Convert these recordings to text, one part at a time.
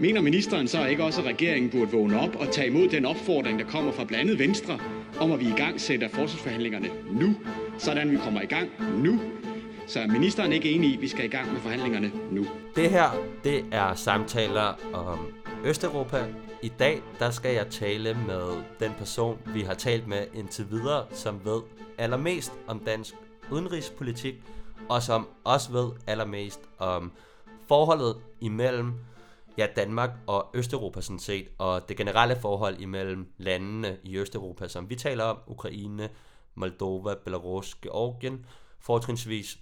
Mener ministeren så ikke også, at regeringen burde vågne op og tage imod den opfordring, der kommer fra blandt andet Venstre, om at vi i gang sætter forsvarsforhandlingerne nu, sådan vi kommer i gang nu? Så er ministeren ikke enig i, at vi skal i gang med forhandlingerne nu? Det her, det er samtaler om Østeuropa. I dag, der skal jeg tale med den person, vi har talt med indtil videre, som ved allermest om dansk udenrigspolitik, og som også ved allermest om forholdet imellem ja, Danmark og Østeuropa sådan set, og det generelle forhold imellem landene i Østeuropa, som vi taler om, Ukraine, Moldova, Belarus, Georgien, fortrinsvis.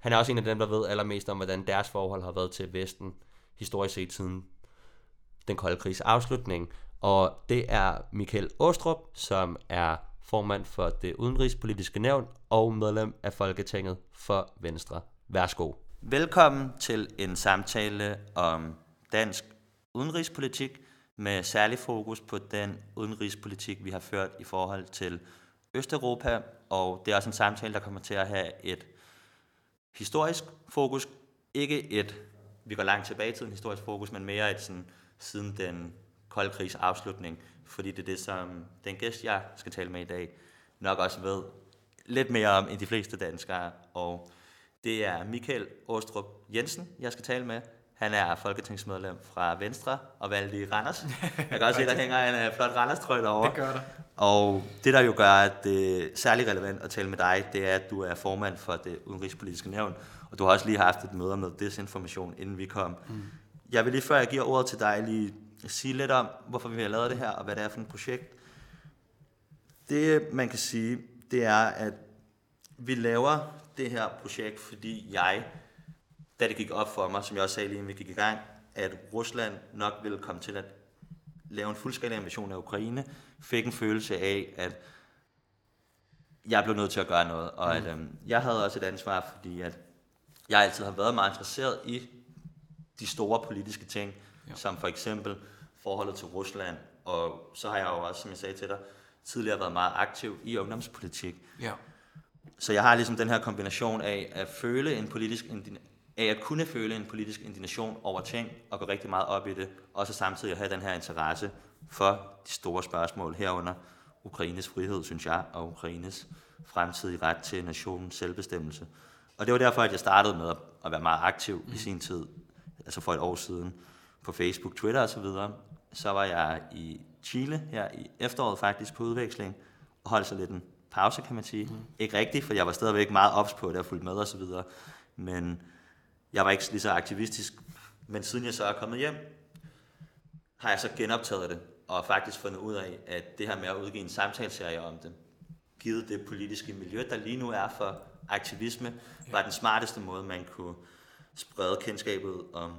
Han er også en af dem, der ved allermest om, hvordan deres forhold har været til Vesten, historisk set siden den kolde krigs afslutning. Og det er Michael Åstrup, som er formand for det udenrigspolitiske nævn og medlem af Folketinget for Venstre. Værsgo. Velkommen til en samtale om dansk udenrigspolitik med særlig fokus på den udenrigspolitik, vi har ført i forhold til Østeuropa, og det er også en samtale, der kommer til at have et historisk fokus, ikke et, vi går langt tilbage i tiden, historisk fokus, men mere et sådan, siden den kolde krigs afslutning, fordi det er det, som den gæst, jeg skal tale med i dag, nok også ved lidt mere om end de fleste danskere, og det er Michael Åstrup Jensen, jeg skal tale med. Han er folketingsmedlem fra Venstre og valgt i Randers. Jeg kan også se, der hænger en uh, flot Randers-trøje derovre. Det gør der. Og det, der jo gør, at det er særlig relevant at tale med dig, det er, at du er formand for det udenrigspolitiske nævn, og du har også lige haft et møde med desinformation, inden vi kom. Mm. Jeg vil lige før jeg giver ordet til dig, lige sige lidt om, hvorfor vi har lavet det her, og hvad det er for et projekt. Det, man kan sige, det er, at vi laver det her projekt, fordi jeg da det gik op for mig, som jeg også sagde lige, inden vi gik i gang, at Rusland nok ville komme til at lave en fuldskala invasion af Ukraine, fik en følelse af, at jeg blev nødt til at gøre noget, og at øhm, jeg havde også et ansvar, fordi at jeg altid har været meget interesseret i de store politiske ting, ja. som for eksempel forholdet til Rusland, og så har jeg jo også, som jeg sagde til dig, tidligere været meget aktiv i ungdomspolitik. Ja. Så jeg har ligesom den her kombination af at føle en politisk af at kunne føle en politisk indignation over ting og gå rigtig meget op i det, og så samtidig have den her interesse for de store spørgsmål herunder Ukraines frihed, synes jeg, og Ukraines fremtidige ret til nationens selvbestemmelse. Og det var derfor, at jeg startede med at være meget aktiv mm. i sin tid, altså for et år siden, på Facebook, Twitter osv. Så, så var jeg i Chile her i efteråret faktisk på udveksling, og holdt så lidt en pause, kan man sige. Mm. Ikke rigtigt, for jeg var stadigvæk meget ops på det og fulgte med osv. Men jeg var ikke lige så aktivistisk, men siden jeg så er kommet hjem, har jeg så genoptaget det, og faktisk fundet ud af, at det her med at udgive en samtaleserie om det, givet det politiske miljø, der lige nu er for aktivisme, var den smarteste måde, man kunne sprede kendskabet om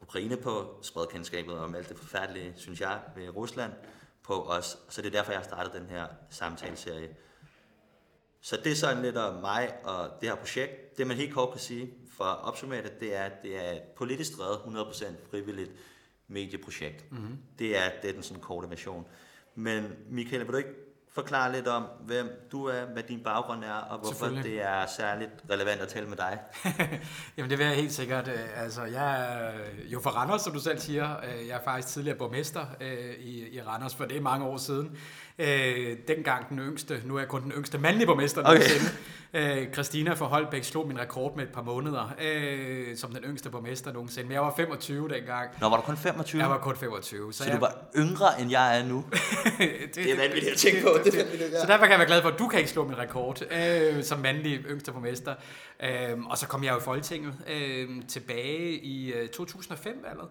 Ukraine på, sprede kendskabet om alt det forfærdelige, synes jeg, ved Rusland på os. Så det er derfor, jeg har startet den her samtaleserie. Så det er sådan lidt om mig og det her projekt. Det man helt kort kan sige, for at opsummere det, det er, at det er et politisk drevet 100% frivilligt medieprojekt. Mm-hmm. Det er, det er den sådan korte version. Men Michael, vil du ikke forklare lidt om, hvem du er, hvad din baggrund er, og hvorfor det er særligt relevant at tale med dig? Jamen det vil jeg helt sikkert. Øh, altså, jeg er jo fra Randers, som du selv siger. Øh, jeg er faktisk tidligere borgmester øh, i, i Randers, for det er mange år siden. Dengang den yngste, nu er jeg kun den yngste mandlige borgmester okay. Øh, Christina fra Holbæk slog min rekord med et par måneder, øh, som den yngste borgmester nogensinde. Men jeg var 25 dengang. Nå, var du kun 25? Jeg var kun 25. Så, så jeg... du var yngre, end jeg er nu? det, det er vanvittigt at tænke på. Det, det, det, ja. Så derfor kan jeg være glad for, at du kan ikke slå min rekord øh, som mandlig yngste borgmester. Øh, og så kom jeg jo i Folketinget øh, tilbage i øh, 2005, eller?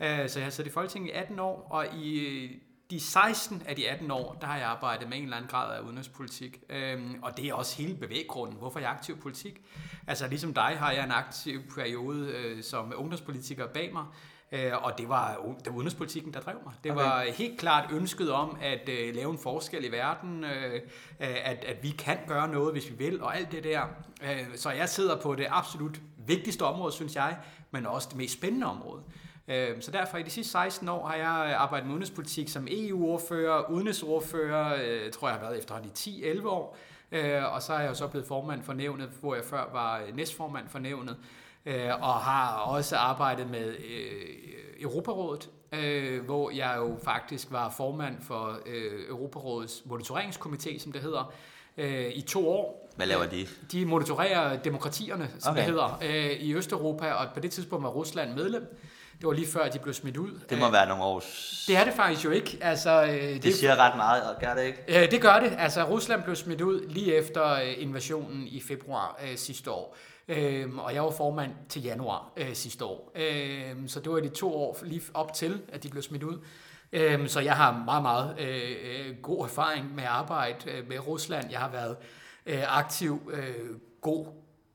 Øh, så jeg har siddet i Folketinget i 18 år, og i de 16 af de 18 år, der har jeg arbejdet med en eller anden grad af udenrigspolitik. Øhm, og det er også hele bevæggrunden, hvorfor jeg er aktiv politik. Altså ligesom dig har jeg en aktiv periode øh, som ungdomspolitiker bag mig. Øh, og det var, det var udenrigspolitikken, der drev mig. Det okay. var helt klart ønsket om at øh, lave en forskel i verden, øh, at, at vi kan gøre noget, hvis vi vil, og alt det der. Øh, så jeg sidder på det absolut vigtigste område, synes jeg, men også det mest spændende område. Øh, så derfor i de sidste 16 år har jeg arbejdet med udenrigspolitik som EU-ordfører, udenrigsordfører, øh, tror jeg har været efterhånden i 10-11 år, øh, og så er jeg jo så blevet formand for nævnet, hvor jeg før var næstformand for nævnet, og har også arbejdet med Europarådet, øh, hvor jeg jo faktisk var formand for øh, Europarådets monitoreringskomité, som det hedder, øh, i to år. Hvad laver de? De monitorerer demokratierne, som Okay. det hedder, øh, i Østeuropa, og på det tidspunkt var Rusland medlem. Det var lige før, de blev smidt ud. Det må være nogle års... det er det faktisk jo ikke. Altså, øh, det, Det siger ret meget, og gør det ikke? Øh, det gør det. Altså, Rusland blev smidt ud lige efter øh, invasionen i februar sidste år. Øhm, og jeg var formand til januar øh, sidste år. Øhm, så det var de to år lige op til, at de blev smidt ud. Øhm, så jeg har meget, meget øh, øh, god erfaring med at arbejde øh, med Rusland. Jeg har været øh, aktiv, øh, god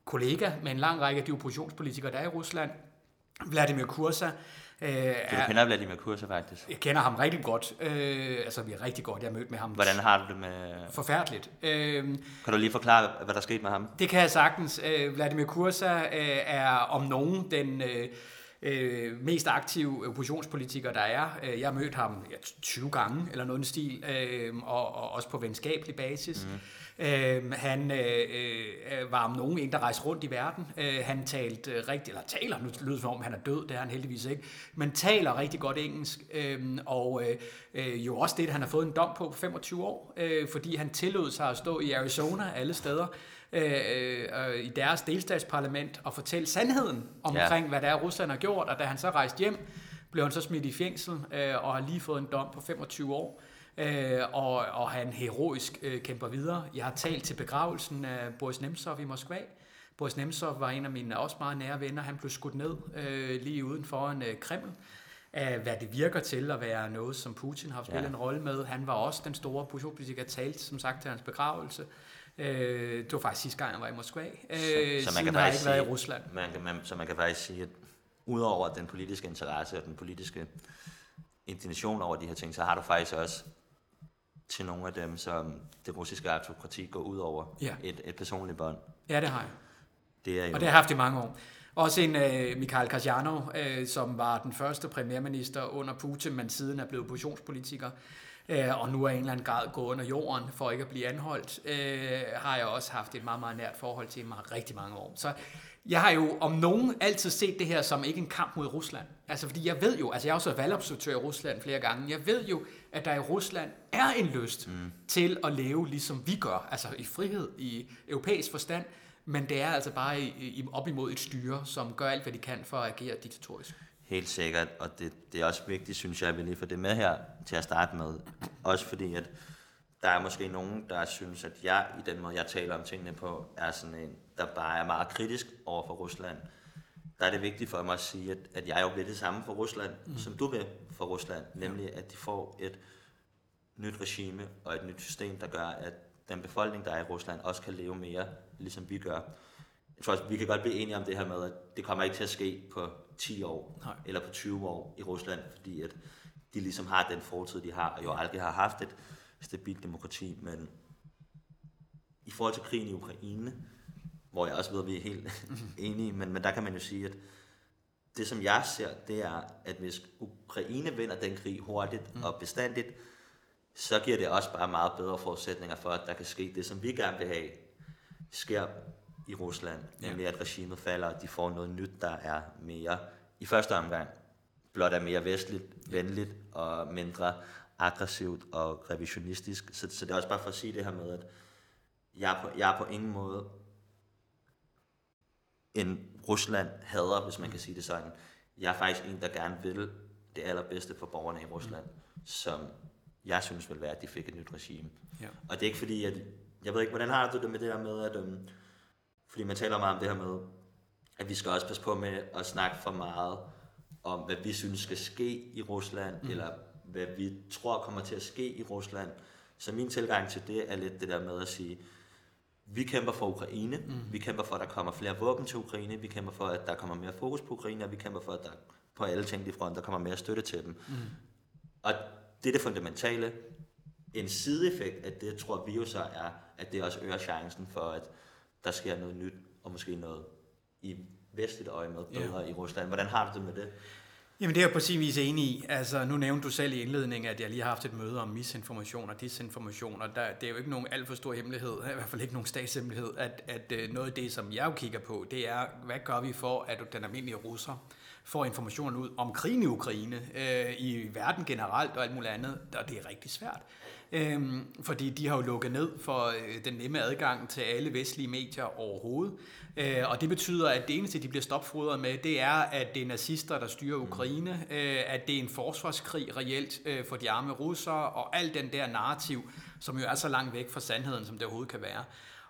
kollega med en lang række af de oppositionspolitikere, der er i Rusland. Vladimir Kursa. Øh, du er, kender Vladimir Kursa faktisk. jeg kender ham rigtig godt. Øh, altså, vi er rigtig godt. Jeg har mødt med ham Hvordan har du det med... forfærdeligt. Øhm, Kan du lige forklare, hvad der skete med ham? det kan jeg sagtens. Øh, Vladimir Kursa øh, er om nogen den øh, øh, mest aktive oppositionspolitiker, der er. Øh, Jeg har mødt ham ja, 20 gange, eller noget i stil, øh, og, og også på venskabelig basis. Mm. Øh, han øh, øh, var om nogen en, der rejste rundt i verden. Øh, han talte øh, rigtig, eller taler, nu lyder det som om han er død, det er han heldigvis ikke, men taler rigtig godt engelsk, øh, og øh, øh, jo også det, at han har fået en dom på 25 år, øh, fordi han tillod sig at stå i Arizona alle steder, øh, øh, i deres delstatsparlament og fortælle sandheden omkring, ja. hvad det er, Rusland har gjort, og da han så rejste hjem, blev han så smidt i fængsel øh, og har lige fået en dom på 25 år. Øh, og, og han heroisk øh, kæmper videre. Jeg har talt til begravelsen af Boris Nemtsov i Moskva. Boris Nemtsov var en af mine også meget nære venner. Han blev skudt ned øh, lige uden for en øh, Kreml af, hvad det virker til at være noget, som Putin har spillet ja. En rolle med. Han var også den store oppositionspolitiker, talte som sagt til hans begravelse. Øh, det var faktisk sidste gang, jeg var i Moskva. Øh, så man siden kan har jeg ikke været i sige- Rusland. Man kan, man, så man kan faktisk sige, at udover den politiske interesse og den politiske indignation over de her ting, så har du faktisk også til nogle af dem, som det russiske autokrati går ud over Ja. et, et personligt bånd. Ja, det har jeg. Det er jo... Og det har jeg haft i mange år. Også en uh, Mikhail Kasjanov, uh, som var den første premierminister under Putin, men siden er blevet oppositionspolitiker, uh, og nu er i en eller anden grad gået under jorden for ikke at blive anholdt, uh, har jeg også haft et meget, meget nært forhold til meget, rigtig mange år. Så jeg har jo om nogen altid set det her som ikke en kamp mod Rusland. Altså fordi jeg ved jo, altså jeg har også været valgobservatør i Rusland flere gange, jeg ved jo, at der i Rusland er en lyst mm. til at leve ligesom vi gør, altså i frihed, i europæisk forstand, men det er altså bare i, i, op imod et styre, som gør alt, hvad de kan for at agere diktatorisk. Helt sikkert, og det, det er også vigtigt, synes jeg, at vi lige får det med her til at starte med. Også fordi, at der er måske nogen, der synes, at jeg i den måde, jeg taler om tingene på, er sådan en, der bare er meget kritisk over for Rusland. Der er det vigtigt for mig at sige, at, at jeg jo vil det samme for Rusland, mm. som du vil for Rusland, nemlig at de får et nyt regime og et nyt system, der gør, at den befolkning, der er i Rusland, også kan leve mere, ligesom vi gør. Jeg tror også, vi kan godt blive enige om det her med, at det kommer ikke til at ske på 10 år, Nej. eller på 20 år i Rusland, fordi at de ligesom har den fortid, de har, og jo aldrig har haft et stabilt demokrati, men i forhold til krigen i Ukraine, hvor jeg også ved, at vi er helt enige, men, men der kan man jo sige, at det som jeg ser, det er, at hvis Ukraine vinder den krig hurtigt mm. og bestandigt, så giver det også bare meget bedre forudsætninger for, at der kan ske det, som vi gerne vil have, sker i Rusland, Ja. nemlig at regimet falder, og de får noget nyt, der er mere, i første omgang, blot er mere vestligt, venligt og mindre aggressivt og revisionistisk. Så, så det er også bare for at sige det her med, at jeg er på, jeg er på ingen måde en Rusland hader, hvis man kan sige det sådan. Jeg er faktisk en, der gerne vil det allerbedste for borgerne i Rusland, som jeg synes vil være, at de fik et nyt regime. Ja. Og det er ikke fordi, at... Jeg ved ikke, hvordan har du det med det her med, at... Um, fordi man taler meget om det her med, at vi skal også passe på med at snakke for meget om, hvad vi synes skal ske i Rusland, mm. eller hvad vi tror kommer til at ske i Rusland. Så min tilgang til det er lidt det der med at sige, vi kæmper for Ukraine, mm. vi kæmper for, at der kommer flere våben til Ukraine, vi kæmper for, at der kommer mere fokus på Ukraine, og vi kæmper for, at der på alle tænkelige fronter kommer mere støtte til dem. Mm. Og det er det fundamentale. En sideeffekt af det, tror vi jo så er, at det også øger chancen for, at der sker noget nyt, og måske noget i vestligt øje med bedre ja. i Rusland. Hvordan har du det med det? Jamen det er jeg på sin vis enig i. Altså nu nævnte du selv i indledningen, at jeg lige har haft et møde om misinformation og disinformation, og der, det er jo ikke nogen alt for stor hemmelighed, i hvert fald ikke nogen statshemmelighed, at, at øh, noget af det, som jeg jo kigger på, det er, hvad gør vi for, at den almindelige russer får information ud om krigen i Ukraine, øh, i verden generelt og alt muligt andet, og det er rigtig svært. Øhm, fordi de har jo lukket ned for øh, den nemme adgang til alle vestlige medier overhovedet. Øh, og det betyder, at det eneste, de bliver stopfodret med, det er, at det er nazister, der styrer Ukraine, øh, at det er en forsvarskrig reelt øh, for de arme russere, og alt den der narrativ, som jo er så langt væk fra sandheden, som det overhovedet kan være.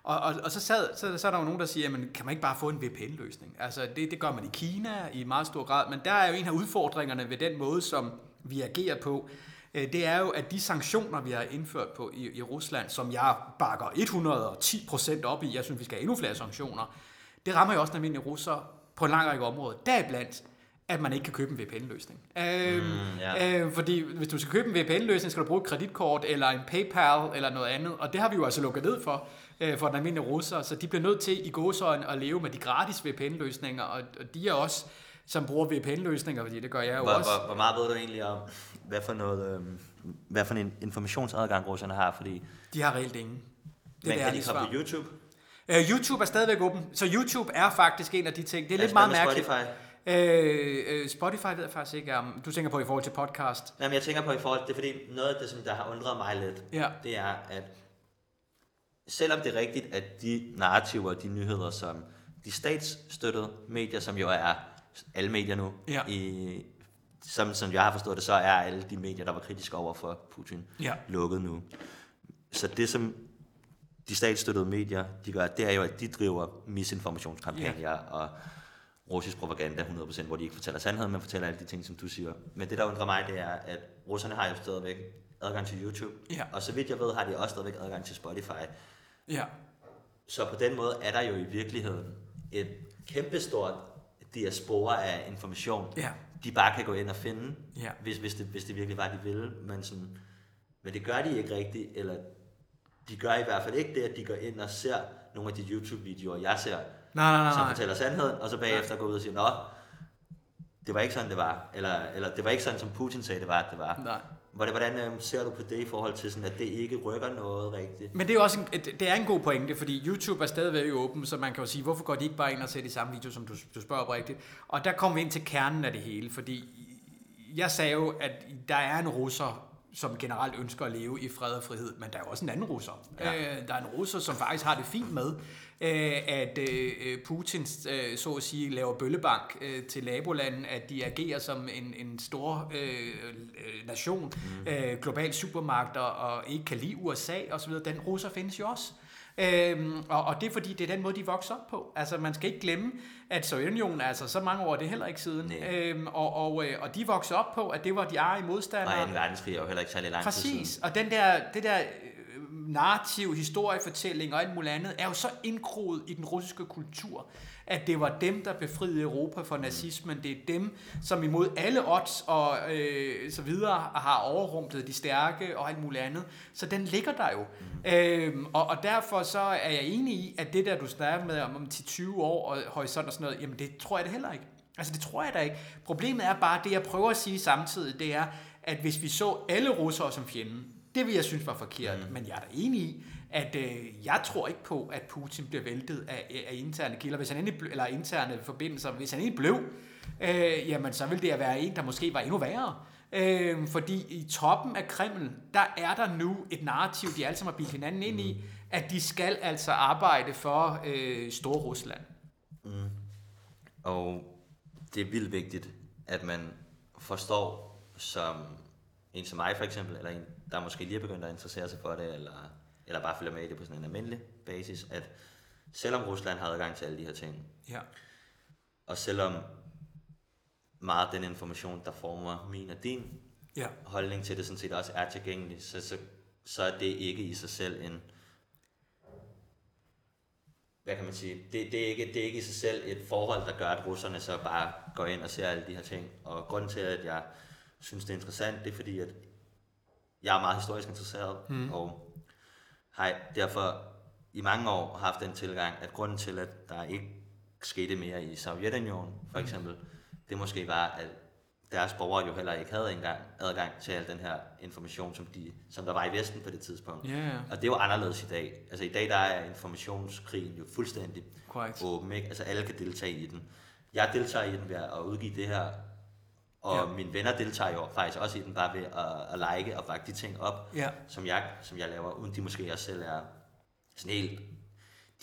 Og, og, og så, sad, så, så er der jo nogen, der siger, jamen, kan man ikke bare få en VPN-løsning? Altså, det, det gør man i Kina i meget stor grad, men der er jo en af udfordringerne ved den måde, som vi agerer på, øh, det er jo, at de sanktioner, vi har indført på i, i Rusland, som jeg bakker 110% op i, jeg synes, vi skal have endnu flere sanktioner, det rammer jo også den almindelige russer på en lang række områder. Deriblandt, at man ikke kan købe en VPN-løsning. Øhm, mm, ja. øh, fordi hvis du skal købe en VPN-løsning, skal du bruge et kreditkort eller en PayPal eller noget andet, og det har vi jo altså lukket ned for øh, for den almindelige russer, så de bliver nødt til i gåsøjne at leve med de gratis VPN-løsninger, og, og de er også, som bruger VPN-løsninger, fordi det gør jeg jo hvor, også. Hvor, hvor meget ved du egentlig om, hvad for, noget, øh, hvad for en informationsadgang russerne har? Fordi de har reelt ingen. Det men kan de komme på YouTube? Uh, YouTube er stadigvæk åben, så YouTube er faktisk en af de ting. Det er, er lidt meget mærkeligt. Spotify? Øh, uh, Spotify ved jeg faktisk ikke om. Du tænker på i forhold til podcast? Jamen, jeg tænker på i forhold til, det er fordi noget af det, som der har undret mig lidt, ja. det er, at selvom det er rigtigt, at de narrativer og de nyheder, som de statsstøttede medier, som jo er alle medier nu, ja. i, som, som jeg har forstået det, så er alle de medier, der var kritiske over for Putin, ja. lukket nu. Så det, som de statsstøttede medier, de gør, det er jo, at de driver misinformationskampagner ja. og russisk propaganda 100%, hvor de ikke fortæller sandheden, men fortæller alle de ting, som du siger. Men det, der undrer mig, det er, at russerne har jo stadigvæk adgang til YouTube, ja. og så vidt jeg ved, har de også stadigvæk adgang til Spotify. Ja. Så på den måde er der jo i virkeligheden et kæmpestort diaspora af information, ja. de bare kan gå ind og finde, ja. hvis, hvis, det, hvis det virkelig var, de ville. Men, sådan, men det gør de ikke rigtigt, eller de gør i hvert fald ikke det, at de går ind og ser nogle af de YouTube-videoer, jeg ser, nej, nej, nej, som fortæller sandheden, og så bagefter går ud og siger, nå, det var ikke sådan, det var, eller, eller det var ikke sådan, som Putin sagde, det var, at det var. Nej. Hvordan, hvordan øhm, ser du på det i forhold til, sådan, at det ikke rykker noget rigtigt? Men det er jo også en, det er en god pointe, fordi YouTube er stadigvæk åben, så man kan jo sige, hvorfor går de ikke bare ind og ser de samme video, som du, du spørger op rigtigt? Og der kommer vi ind til kernen af det hele, fordi jeg sagde jo, at der er en russer, som generelt ønsker at leve i fred og frihed, men der er jo også en anden russer. Ja. Øh, der er en russer, som faktisk har det fint med, øh, at øh, Putin, øh, så at sige, laver bøllebank øh, til nabolanden, at de agerer som en, en stor øh, nation, mm. øh, global supermagt, og ikke kan lide USA osv. Den russer findes jo også. Øhm, og, og det er fordi, det er den måde, de vokser op på. Altså, man skal ikke glemme, at Sovjetunionen, altså så mange år det er heller ikke siden, øhm, og, og, øh, og de voksede op på, at det var de arige modstandere. Og en verdenskrig er jo heller ikke særlig lang Præcis, tid siden. og den der, det der narrativ, historiefortælling og alt muligt andet, er jo så indgroet i den russiske kultur, at det var dem, der befriede Europa fra nazismen. Det er dem, som imod alle odds og øh, så videre har overrumplet de stærke og alt muligt andet. Så den ligger der jo. Mm. Øhm, og, og derfor så er jeg enig i, at det der, du snakker med om, om 10-20 år og horisont og sådan noget, jamen det tror jeg det heller ikke. Altså det tror jeg da ikke. Problemet er bare, det jeg prøver at sige samtidig, det er, at hvis vi så alle russere som fjenden, det vil jeg synes var forkert, mm. men jeg er da enig i, at øh, jeg tror ikke på, at Putin bliver væltet af, af interne kilder, hvis han endelig, eller interne forbindelser. Hvis han endelig blev, øh, jamen så vil det være en, der måske var endnu værre. Øh, fordi i toppen af Kreml, der er der nu et narrativ, de alle sammen har bildt hinanden ind i, mm. at de skal altså arbejde for øh, Stor Rusland. Mm. Og det er vildt vigtigt, at man forstår som en som mig for eksempel, eller en, der måske lige er begyndt at interessere sig for det, eller, eller bare følger med i det på sådan en almindelig basis, at selvom Rusland har adgang til alle de her ting, ja. og selvom meget af den information, der former min og din ja. holdning til det, sådan set også er tilgængelig, så, så, så er det ikke i sig selv en, hvad kan man sige, det, det, er ikke, det er ikke i sig selv et forhold, der gør, at russerne så bare går ind og ser alle de her ting. Og grunden til, at jeg synes, det er interessant, det er fordi, at jeg er meget historisk interesseret, mm. og har derfor i mange år haft den tilgang, at grunden til, at der ikke skete mere i Sovjetunionen, for mm. eksempel, mm. det måske var, at deres borgere jo heller ikke havde engang adgang til al den her information, som, de, som der var i Vesten på det tidspunkt. Yeah. Og det er jo anderledes i dag. Altså i dag, der er informationskrigen jo fuldstændig Correct. åben, ikke? Altså alle kan deltage i den. jeg deltager i den ved at udgive det her, og ja. mine venner deltager jo faktisk også i den, bare ved at, at like og bakke de ting op, ja. som, jeg, som jeg laver, uden de måske også selv er sådan helt...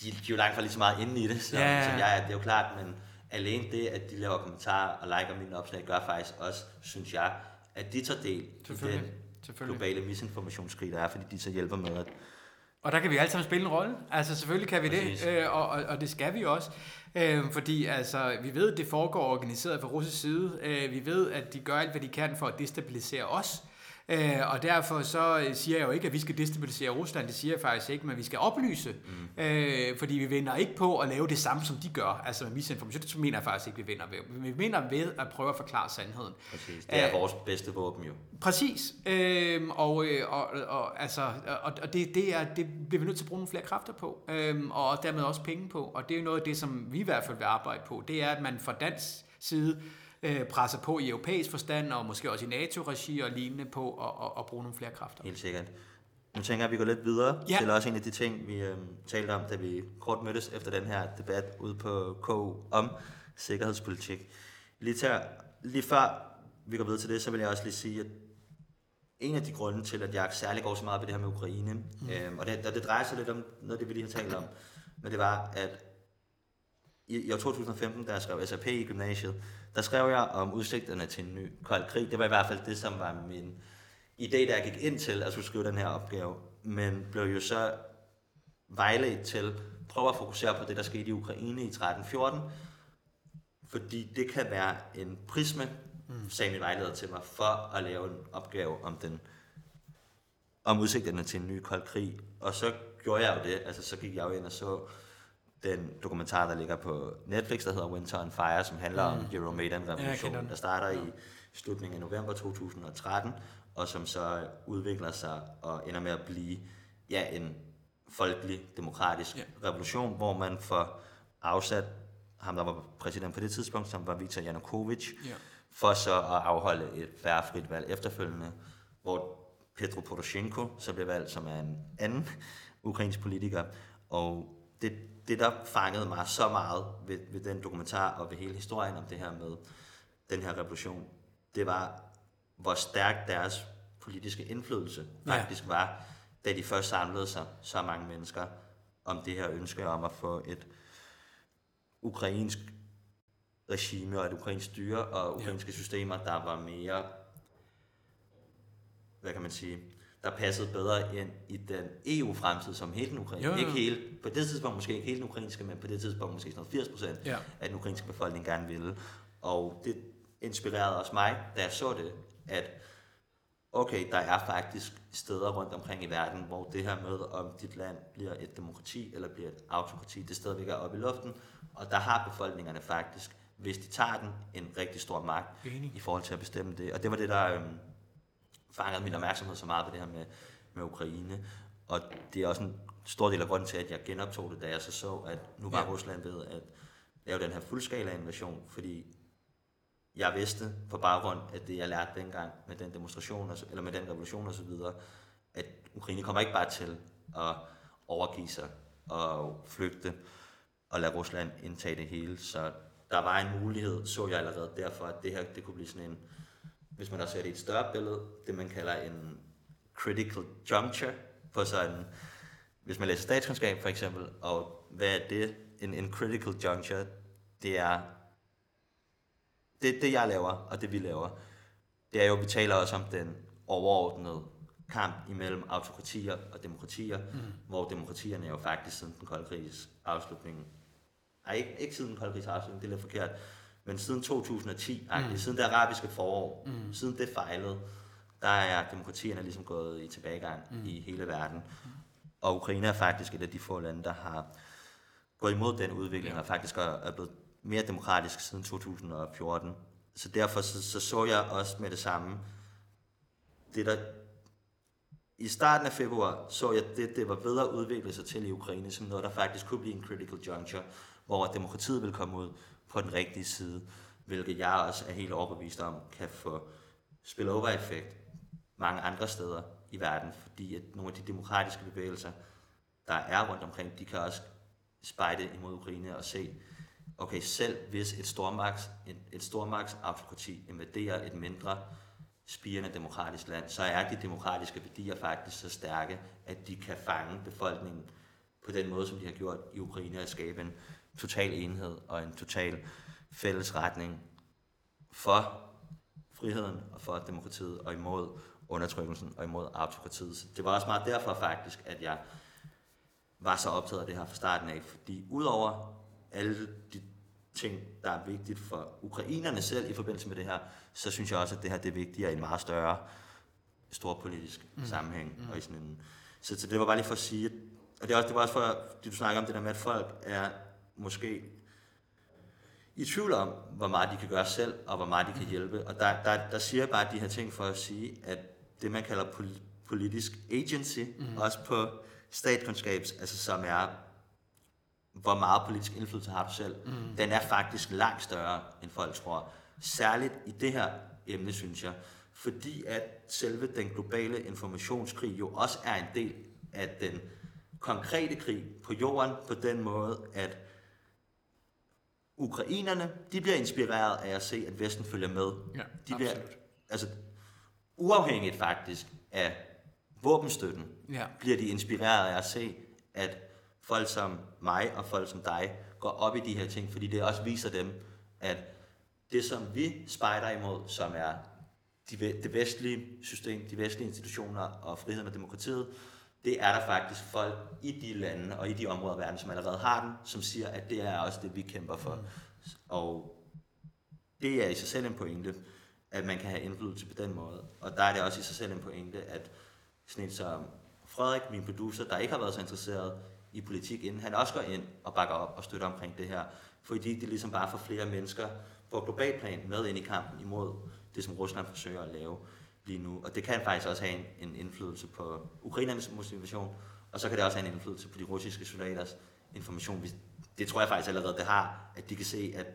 De, de er jo langt fra lige så meget inde i det, som, ja. som jeg er, det er jo klart, men alene det, at de laver kommentarer og liker mine opslag, gør faktisk også, synes jeg, at de tager del i den globale misinformationskrig, der er, fordi de så hjælper med at og der kan vi alle sammen spille en rolle. Altså selvfølgelig kan vi Præcis. det, øh, og, og, og det skal vi også. Øh, fordi altså, vi ved, at det foregår organiseret fra russisk side. Øh, vi ved, at de gør alt, hvad de kan for at destabilisere os. Øh, og derfor så siger jeg jo ikke, at vi skal destabilisere Rusland, det siger jeg faktisk ikke, men vi skal oplyse, mm. øh, fordi vi vinder ikke på at lave det samme, som de gør, altså med misinformation, det mener jeg faktisk ikke, vi vinder ved. Vi vinder ved at prøve at forklare sandheden. Præcis, det er Æh, vores bedste våben jo. Præcis, øh, og, og, og, altså, og, og det, det, er, det bliver vi nødt til at bruge nogle flere kræfter på, øh, og dermed også penge på, og det er jo noget af det, som vi i hvert fald vil arbejde på, det er, at man fra dansk side øh, presser på i europæisk forstand, og måske også i NATO-regi og lignende på at, at, at bruge nogle flere kræfter. Helt sikkert. Nu tænker jeg, at vi går lidt videre ja. til også en af de ting, vi øh, talte om, da vi kort mødtes efter den her debat ude på KU om sikkerhedspolitik. Lige, til, lige før vi går videre til det, så vil jeg også lige sige, at en af de grunde til, at jeg særlig går så meget ved det her med Ukraine, mm. øh, og det, det drejer sig lidt om noget af det, vi lige har talt om, men det var, at i, i år 2015, da jeg skrev SAP i gymnasiet, der skrev jeg om udsigterne til en ny kold krig. Det var i hvert fald det, som var min idé, da jeg gik ind til at skulle skrive den her opgave. Men blev jo så vejledt til at prøve at fokusere på det, der skete i Ukraine i 13-14. Fordi det kan være en prisme, mm. sagde min vejleder til mig, for at lave en opgave om den om udsigterne til en ny kold krig. Og så gjorde jeg jo det. Altså, så gik jeg jo ind og så den dokumentar, der ligger på Netflix, der hedder Winter on Fire, som handler mm. om Euromaidan-revolutionen, ja, der starter i slutningen af november 2013, og som så udvikler sig og ender med at blive ja, en folkelig, demokratisk ja. revolution, hvor man får afsat ham, der var præsident på det tidspunkt, som var Viktor Yanukovych, ja. for så at afholde et færre frit valg efterfølgende, hvor Petro Poroshenko så bliver valgt, som er en anden ukrainsk politiker, og det, det, der fangede mig så meget ved, ved den dokumentar og ved hele historien om det her med den her revolution, det var, hvor stærk deres politiske indflydelse faktisk ja. var, da de først samlede sig så mange mennesker om det her ønske om at få et ukrainsk regime og et ukrainsk styre og ukrainske ja. systemer, der var mere, hvad kan man sige, der passede bedre ind i den EU-fremtid som hele den ukrainske. Jo, jo. Ikke hele, på det tidspunkt måske ikke hele den ukrainske, men på det tidspunkt måske sådan 80 procent ja. af den ukrainske befolkning gerne ville. Og det inspirerede også mig, da jeg så det, at okay, der er faktisk steder rundt omkring i verden, hvor det her med, om dit land bliver et demokrati eller bliver et autokrati, det stadigvæk er oppe i luften, og der har befolkningerne faktisk, hvis de tager den, en rigtig stor magt Enig. i forhold til at bestemme det. Og det var det, der øhm, fangede min opmærksomhed så meget på det her med, med Ukraine. Og det er også en stor del af grunden til, at jeg genoptog det, da jeg så så, at nu var ja. Rusland ved at lave den her fuldskala invasion, fordi jeg vidste på baggrund af det, jeg lærte dengang med den demonstration, eller med den revolution osv., at Ukraine kommer ikke bare til at overgive sig og flygte og lade Rusland indtage det hele. Så der var en mulighed, så jeg allerede derfor, at det her det kunne blive sådan en hvis man også ser det i et større billede, det man kalder en critical juncture, på sådan, hvis man læser statskundskab for eksempel, og hvad er det? En, en critical juncture, det er det, det jeg laver, og det vi laver, det er jo, vi taler også om den overordnede kamp imellem autokratier og demokratier, mm. hvor demokratierne jo faktisk siden den kolde krigs afslutning, nej, ikke, ikke siden den kolde krigs afslutning, det er lidt forkert, men siden 2010, mm. siden det arabiske forår, mm. siden det fejlede, der er demokratierne ligesom gået i tilbagegang mm. i hele verden. Og Ukraine er faktisk et af de få lande, der har gået imod den udvikling, ja. og faktisk er blevet mere demokratisk siden 2014. Så derfor så, så, så jeg også med det samme, det der i starten af februar så jeg, det, det var bedre at udvikle sig til i Ukraine, som noget, der faktisk kunne blive en critical juncture, hvor demokratiet vil komme ud, på den rigtige side, hvilket jeg også er helt overbevist om, kan få spillover-effekt mange andre steder i verden, fordi at nogle af de demokratiske bevægelser, der er rundt omkring, de kan også spejde imod Ukraine og se okay, selv hvis et stormagts, et, et stormagtsautokrati invaderer et mindre spirende demokratisk land, så er de demokratiske værdier faktisk så stærke, at de kan fange befolkningen på den måde, som de har gjort i Ukraine, og skabe en total enhed og en total fælles retning for friheden og for demokratiet og imod undertrykkelsen og imod autokratiet. Så det var også meget derfor faktisk, at jeg var så optaget af det her fra starten af, fordi udover alle de ting, der er vigtigt for ukrainerne selv i forbindelse med det her, så synes jeg også, at det her det er vigtigere i en meget større storpolitisk mm. sammenhæng. Mm. Og i sådan en, så, så det var bare lige for at sige, og det, er også, det var også for, at du snakker om det der med, at folk er måske i tvivl om, hvor meget de kan gøre selv, og hvor meget de kan hjælpe. Og der, der, der siger jeg bare de her ting for at sige, at det man kalder politisk agency, mm. også på statskundskabs, altså som er, hvor meget politisk indflydelse har du selv, mm. den er faktisk langt større, end folk tror. Særligt i det her emne, synes jeg. Fordi at selve den globale informationskrig jo også er en del af den konkrete krig på jorden, på den måde, at ukrainerne, de bliver inspireret af at se, at Vesten følger med. Ja, de bliver, altså, uafhængigt faktisk af våbenstøtten, ja. bliver de inspireret af at se, at folk som mig og folk som dig går op i de her ting, fordi det også viser dem, at det som vi spejder imod, som er de, det vestlige system, de vestlige institutioner og friheden og demokratiet, det er der faktisk folk i de lande og i de områder af verden, som allerede har den, som siger, at det er også det, vi kæmper for. Mm. Og det er i sig selv en pointe, at man kan have indflydelse på den måde. Og der er det også i sig selv en pointe, at sådan en som Frederik, min producer, der ikke har været så interesseret i politik inden, han også går ind og bakker op og støtter omkring det her, fordi det ligesom bare får flere mennesker på global plan med ind i kampen imod det, som Rusland forsøger at lave lige nu. Og det kan faktisk også have en, en indflydelse på ukrainernes motivation, og så kan det også have en indflydelse på de russiske soldaters information. Det tror jeg faktisk allerede, det har, at de kan se, at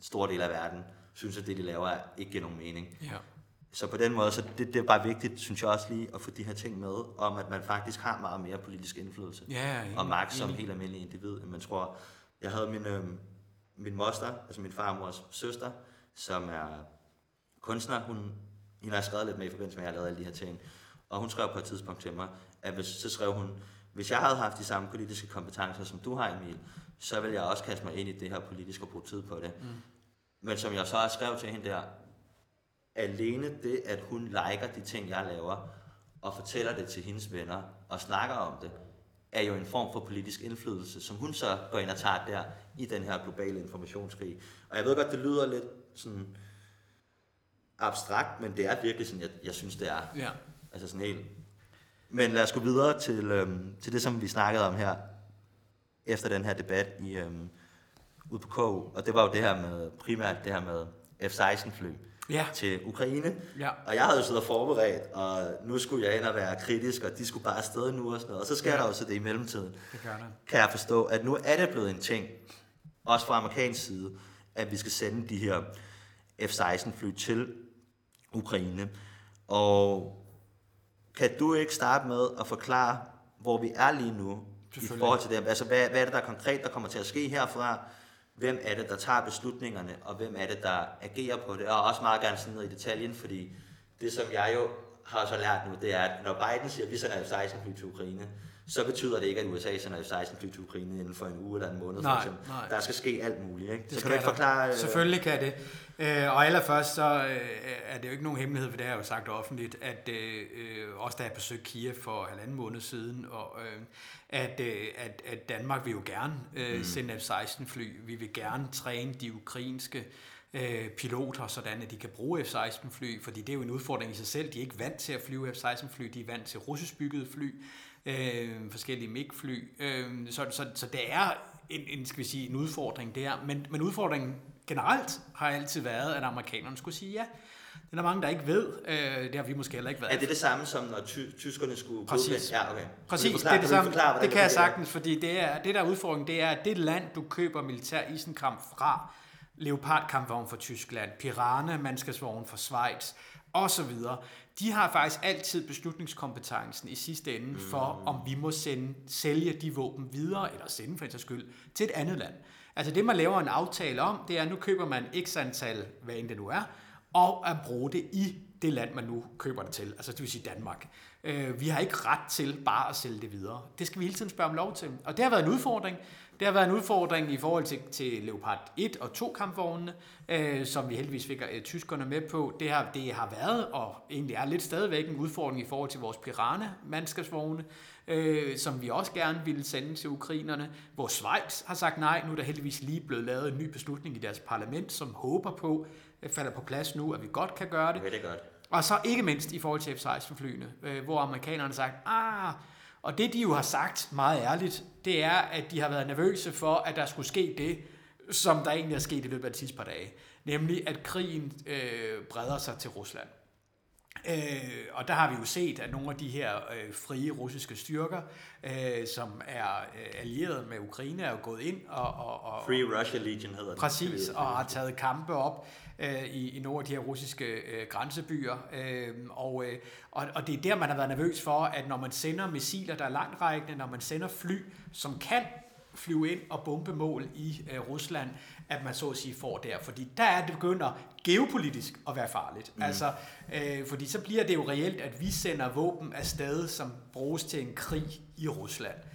store dele af verden synes, at det, de laver, ikke giver nogen mening. Ja. Så på den måde, så det, det er bare vigtigt, synes jeg også lige, at få de her ting med, om at man faktisk har meget mere politisk indflydelse. Ja, ja, og magt som helt almindelig individ, end man tror. Jeg havde min, øh, min moster, altså min farmors søster, som er kunstner. Hun, hun har skrevet lidt med i forbindelse med, at jeg lavede alle de her ting. Og hun skrev på et tidspunkt til mig, at hvis, så skrev hun, hvis jeg havde haft de samme politiske kompetencer, som du har, Emil, så ville jeg også kaste mig ind i det her politiske og bruge tid på det. Mm. Men som jeg så har skrevet til hende der, alene det, at hun liker de ting, jeg laver, og fortæller det til hendes venner, og snakker om det, er jo en form for politisk indflydelse, som hun så går ind og tager der i den her globale informationskrig. Og jeg ved godt, det lyder lidt sådan abstrakt, men det er virkelig sådan, jeg, jeg synes, det er. Ja. Altså sådan helt. Men lad os gå videre til, øhm, til det, som vi snakkede om her, efter den her debat i, øhm, ude på KU, og det var jo det her med, primært det her med F-16-fly ja. til Ukraine. Ja. Og jeg havde jo siddet og forberedt, og nu skulle jeg ind og være kritisk, og de skulle bare afsted nu og sådan noget. Og så sker ja. der jo så det i mellemtiden. Det gør det. Kan jeg forstå, at nu er det blevet en ting, også fra amerikansk side, at vi skal sende de her F-16-fly til Ukraine. Og kan du ikke starte med at forklare, hvor vi er lige nu i forhold til det? Altså, hvad, hvad er det, der konkret, der kommer til at ske herfra? hvem er det, der tager beslutningerne, og hvem er det, der agerer på det, og også meget gerne sådan ned i detaljen, fordi det, som jeg jo har så lært nu, det er, at når Biden siger, at vi sender F-16 fly til Ukraine, så betyder det ikke, at USA sender F-16 fly til Ukraine inden for en uge eller en måned. Nej, for eksempel. nej. Der skal ske alt muligt. Ikke? Det så kan du ikke forklare... Øh... Selvfølgelig kan det. Øh, og allerførst så øh, er det jo ikke nogen hemmelighed, for det har jeg jo sagt offentligt, at øh, også da jeg besøgte Kiev for halvanden måned siden, og, øh, at, øh, at, at Danmark vil jo gerne øh, mm. sende F-16 fly. Vi vil gerne træne de ukrainske øh, piloter, sådan at de kan bruge F-16 fly, fordi det er jo en udfordring i sig selv. De er ikke vant til at flyve F-16 fly, de er vant til russisk byggede fly, øh, forskellige MiG-fly. Øh, så, så, så det er en, en, skal vi sige, en udfordring der, men, men udfordringen generelt har altid været, at amerikanerne skulle sige ja. Det er der mange, der ikke ved. Øh, det har vi måske heller ikke været. Er det det samme som, når ty- tyskerne skulle Præcis. Ja, okay. Præcis, forklare, det er det samme. Forklare, det kan jeg sagtens, fordi det, er, det der er udfordringen, det er, at det land, du køber militær isenkram fra, Leopard-kampvogn fra Tyskland, Piranha, mandskabsvogn fra Schweiz, og så videre. De har faktisk altid beslutningskompetencen i sidste ende for, mm. om vi må sende, sælge de våben videre, eller sende for en skyld, til et andet land. Altså det, man laver en aftale om, det er, at nu køber man x antal, hvad end det nu er, og at bruge det i det land, man nu køber det til, altså det vil sige Danmark. Øh, vi har ikke ret til bare at sælge det videre. Det skal vi hele tiden spørge om lov til. Og det har været en udfordring. Det har været en udfordring i forhold til, til Leopard 1 og 2 kampvognene, øh, som vi heldigvis fik øh, tyskerne med på. Det har, det har været, og egentlig er lidt stadigvæk en udfordring i forhold til vores Pirana-mandskabsvogne, øh, som vi også gerne ville sende til ukrainerne. Hvor Schweiz har sagt nej. Nu er der heldigvis lige blevet lavet en ny beslutning i deres parlament, som håber på, at falder på plads nu, at vi godt kan gøre det. Det er godt. Og så ikke mindst i forhold til F-16-flyene, øh, hvor amerikanerne har sagt, ah, og det de jo har sagt meget ærligt, det er, at de har været nervøse for, at der skulle ske det, som der egentlig er sket i løbet af de sidste par dage. Nemlig, at krigen øh, breder sig til Rusland. Øh, og der har vi jo set, at nogle af de her øh, frie russiske styrker, øh, som er øh, allieret med Ukraine, er jo gået ind og... og, og Free Russia Legion hedder det. Præcis, og har taget kampe op øh, i, i nogle af de her russiske øh, grænsebyer. Øh, og, øh, og, og det er der, man har været nervøs for, at når man sender missiler, der er langtrækkende, når man sender fly, som kan flyve ind og bombe mål i øh, Rusland, at man så at sige får der. Fordi der er det begynder geopolitisk at være farligt. Mm. Altså, øh, fordi så bliver det jo reelt, at vi sender våben afsted, som bruges til en krig i Rusland. Og,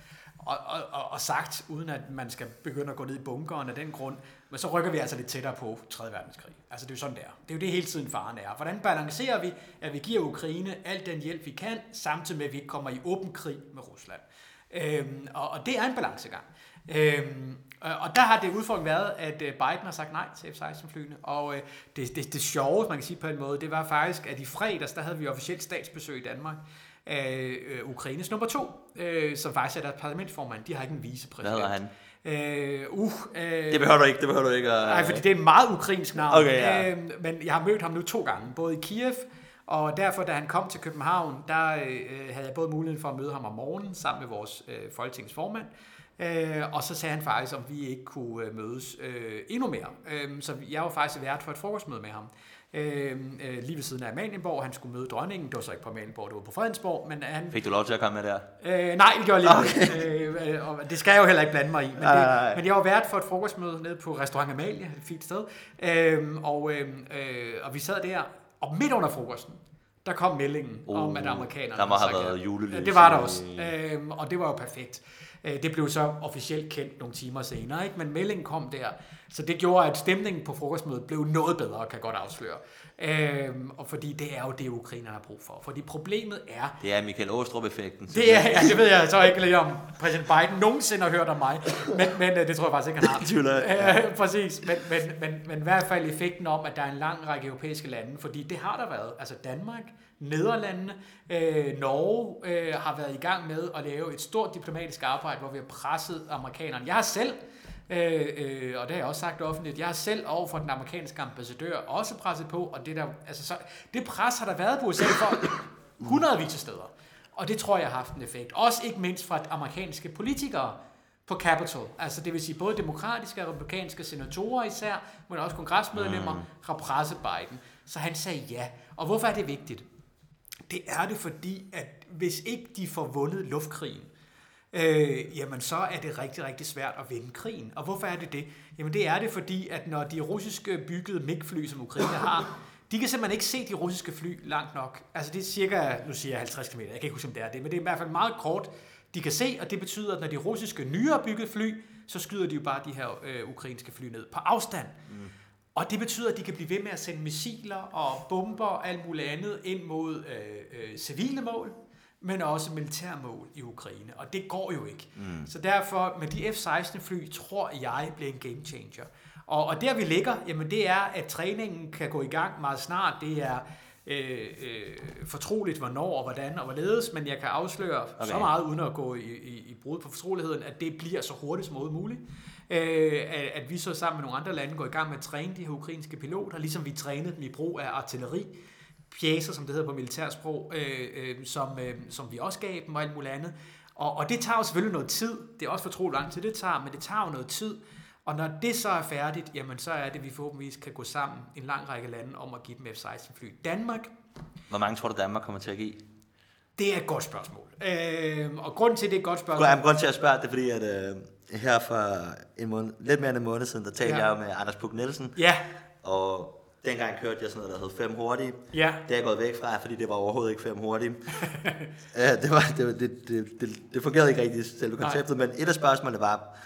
og, og, og sagt, uden at man skal begynde at gå ned i bunkeren af den grund, men så rykker vi altså lidt tættere på 3. verdenskrig. Altså det er jo sådan, der. Det er jo det hele tiden faren er. Hvordan balancerer vi, at vi giver Ukraine al den hjælp, vi kan, samtidig med, at vi ikke kommer i åben krig med Rusland? Øhm, og, og det er en balancegang. Øhm, og der har det udfordring været, at øh, Biden har sagt nej til F-16-flyene. Og øh, det, det, det sjove, man kan sige på en måde, det var faktisk, at i fredags, der havde vi officielt statsbesøg i Danmark af øh, Ukraines nummer to, øh, som faktisk er deres parlamentformand. De har ikke en vicepræsident. Hvad han? Øh, uh, øh, det behøver du ikke, det behøver du ikke. At... Nej, fordi det er et meget ukrainsk navn. Okay, ja. øh, men jeg har mødt ham nu to gange, både i Kiev, og derfor, da han kom til København, der øh, havde jeg både muligheden for at møde ham om morgenen sammen med vores øh, folketingsformand, Øh, og så sagde han faktisk, om vi ikke kunne øh, mødes øh, endnu mere. Øh, så jeg var faktisk vært for et frokostmøde med ham. Øh, øh, lige ved siden af Amalienborg. Han skulle møde dronningen. Det var så ikke på Amalienborg, det var på Fredensborg. Men han, Fik du lov til at komme med der? Øh, nej, det gjorde jeg lige okay. øh, og det skal jeg jo heller ikke blande mig i. Men, det, men jeg var vært for et frokostmøde nede på Restaurant Amalie, et fint sted. Øh, og, øh, og vi sad der, og midt under frokosten, der kom meldingen uh, om, at amerikanerne... Der må have været julelys. Det var der også, øh, og det var jo perfekt. Øh, det blev så officielt kendt nogle timer senere, ikke? men meldingen kom der, så det gjorde, at stemningen på frokostmødet blev noget bedre, kan jeg godt afsløre. Øhm, og fordi det er jo det, ukrainerne har brug for. Fordi problemet er... Det er Michael Åstrup-effekten. Det, er, ja, det ved jeg så ikke lige om præsident Biden nogensinde har hørt om mig, men, men øh, det tror jeg faktisk ikke, han har. øh, præcis, men, men, men, men i hvert fald effekten om, at der er en lang række europæiske lande, fordi det har der været. Altså Danmark, Nederlandene, øh, Norge øh, har været i gang med at lave et stort diplomatisk arbejde, hvor vi har presset amerikanerne. Jeg har selv Øh, øh, og det har jeg også sagt offentligt. Jeg har selv over for den amerikanske ambassadør også presset på, og det, der, altså så, det pres har der været på USA for hundredvis af steder. Og det tror jeg har haft en effekt. Også ikke mindst fra amerikanske politikere på Capitol. Altså det vil sige både demokratiske og republikanske senatorer især, men også kongresmedlemmer mm. har presset Biden. Så han sagde ja. Og hvorfor er det vigtigt? Det er det fordi, at hvis ikke de får vundet luftkrigen, øh, jamen så er det rigtig, rigtig svært at vinde krigen. Og hvorfor er det det? Jamen det er det, fordi at når de russiske byggede MiG-fly, som Ukraine har, de kan simpelthen ikke se de russiske fly langt nok. Altså det er cirka, nu siger jeg 50 km, jeg kan ikke huske, om det er det, men det er i hvert fald meget kort, de kan se, og det betyder, at når de russiske nyere byggede fly, så skyder de jo bare de her øh, ukrainske fly ned på afstand. Mm. Og det betyder, at de kan blive ved med at sende missiler og bomber og alt muligt andet ind mod øh, øh, civile mål, men også militærmål i Ukraine. Og det går jo ikke. Mm. Så derfor, med de F-16 fly, tror jeg bliver en game changer. Og, og der vi ligger, jamen det er, at træningen kan gå i gang meget snart. Det er øh, øh, fortroligt, hvornår og hvordan og hvorledes, men jeg kan afsløre okay. så meget, uden at gå i, i, i brud på fortroligheden, at det bliver så hurtigt som muligt. Øh, at, at vi så sammen med nogle andre lande går i gang med at træne de her ukrainske piloter, ligesom vi trænede dem i brug af artilleri, pjæser, som det hedder på militærsprog, øh, øh, som, øh, som vi også gav dem og alt muligt andet. Og, og det tager jo selvfølgelig noget tid. Det er også fortroligt lang tid, det tager, men det tager jo noget tid. Og når det så er færdigt, jamen så er det, at vi forhåbentligvis kan gå sammen en lang række lande om at give dem F-16 fly. Danmark. Hvor mange tror du, Danmark kommer til at give? Det er et godt spørgsmål. Øh, og grund til, det er et godt spørgsmål... Jamen, grund til at spørge det, fordi at, øh, her for en måned, lidt mere end en måned siden, der talte ja. jeg med Anders Puk Nielsen. Ja. Og dengang kørte jeg sådan noget, der hed fem hurtige. Ja. Det er jeg gået væk fra, fordi det var overhovedet ikke fem hurtige. ja, det, var, det, det, det, det, fungerede ikke rigtig selve konceptet, Nej. men et af spørgsmålene var,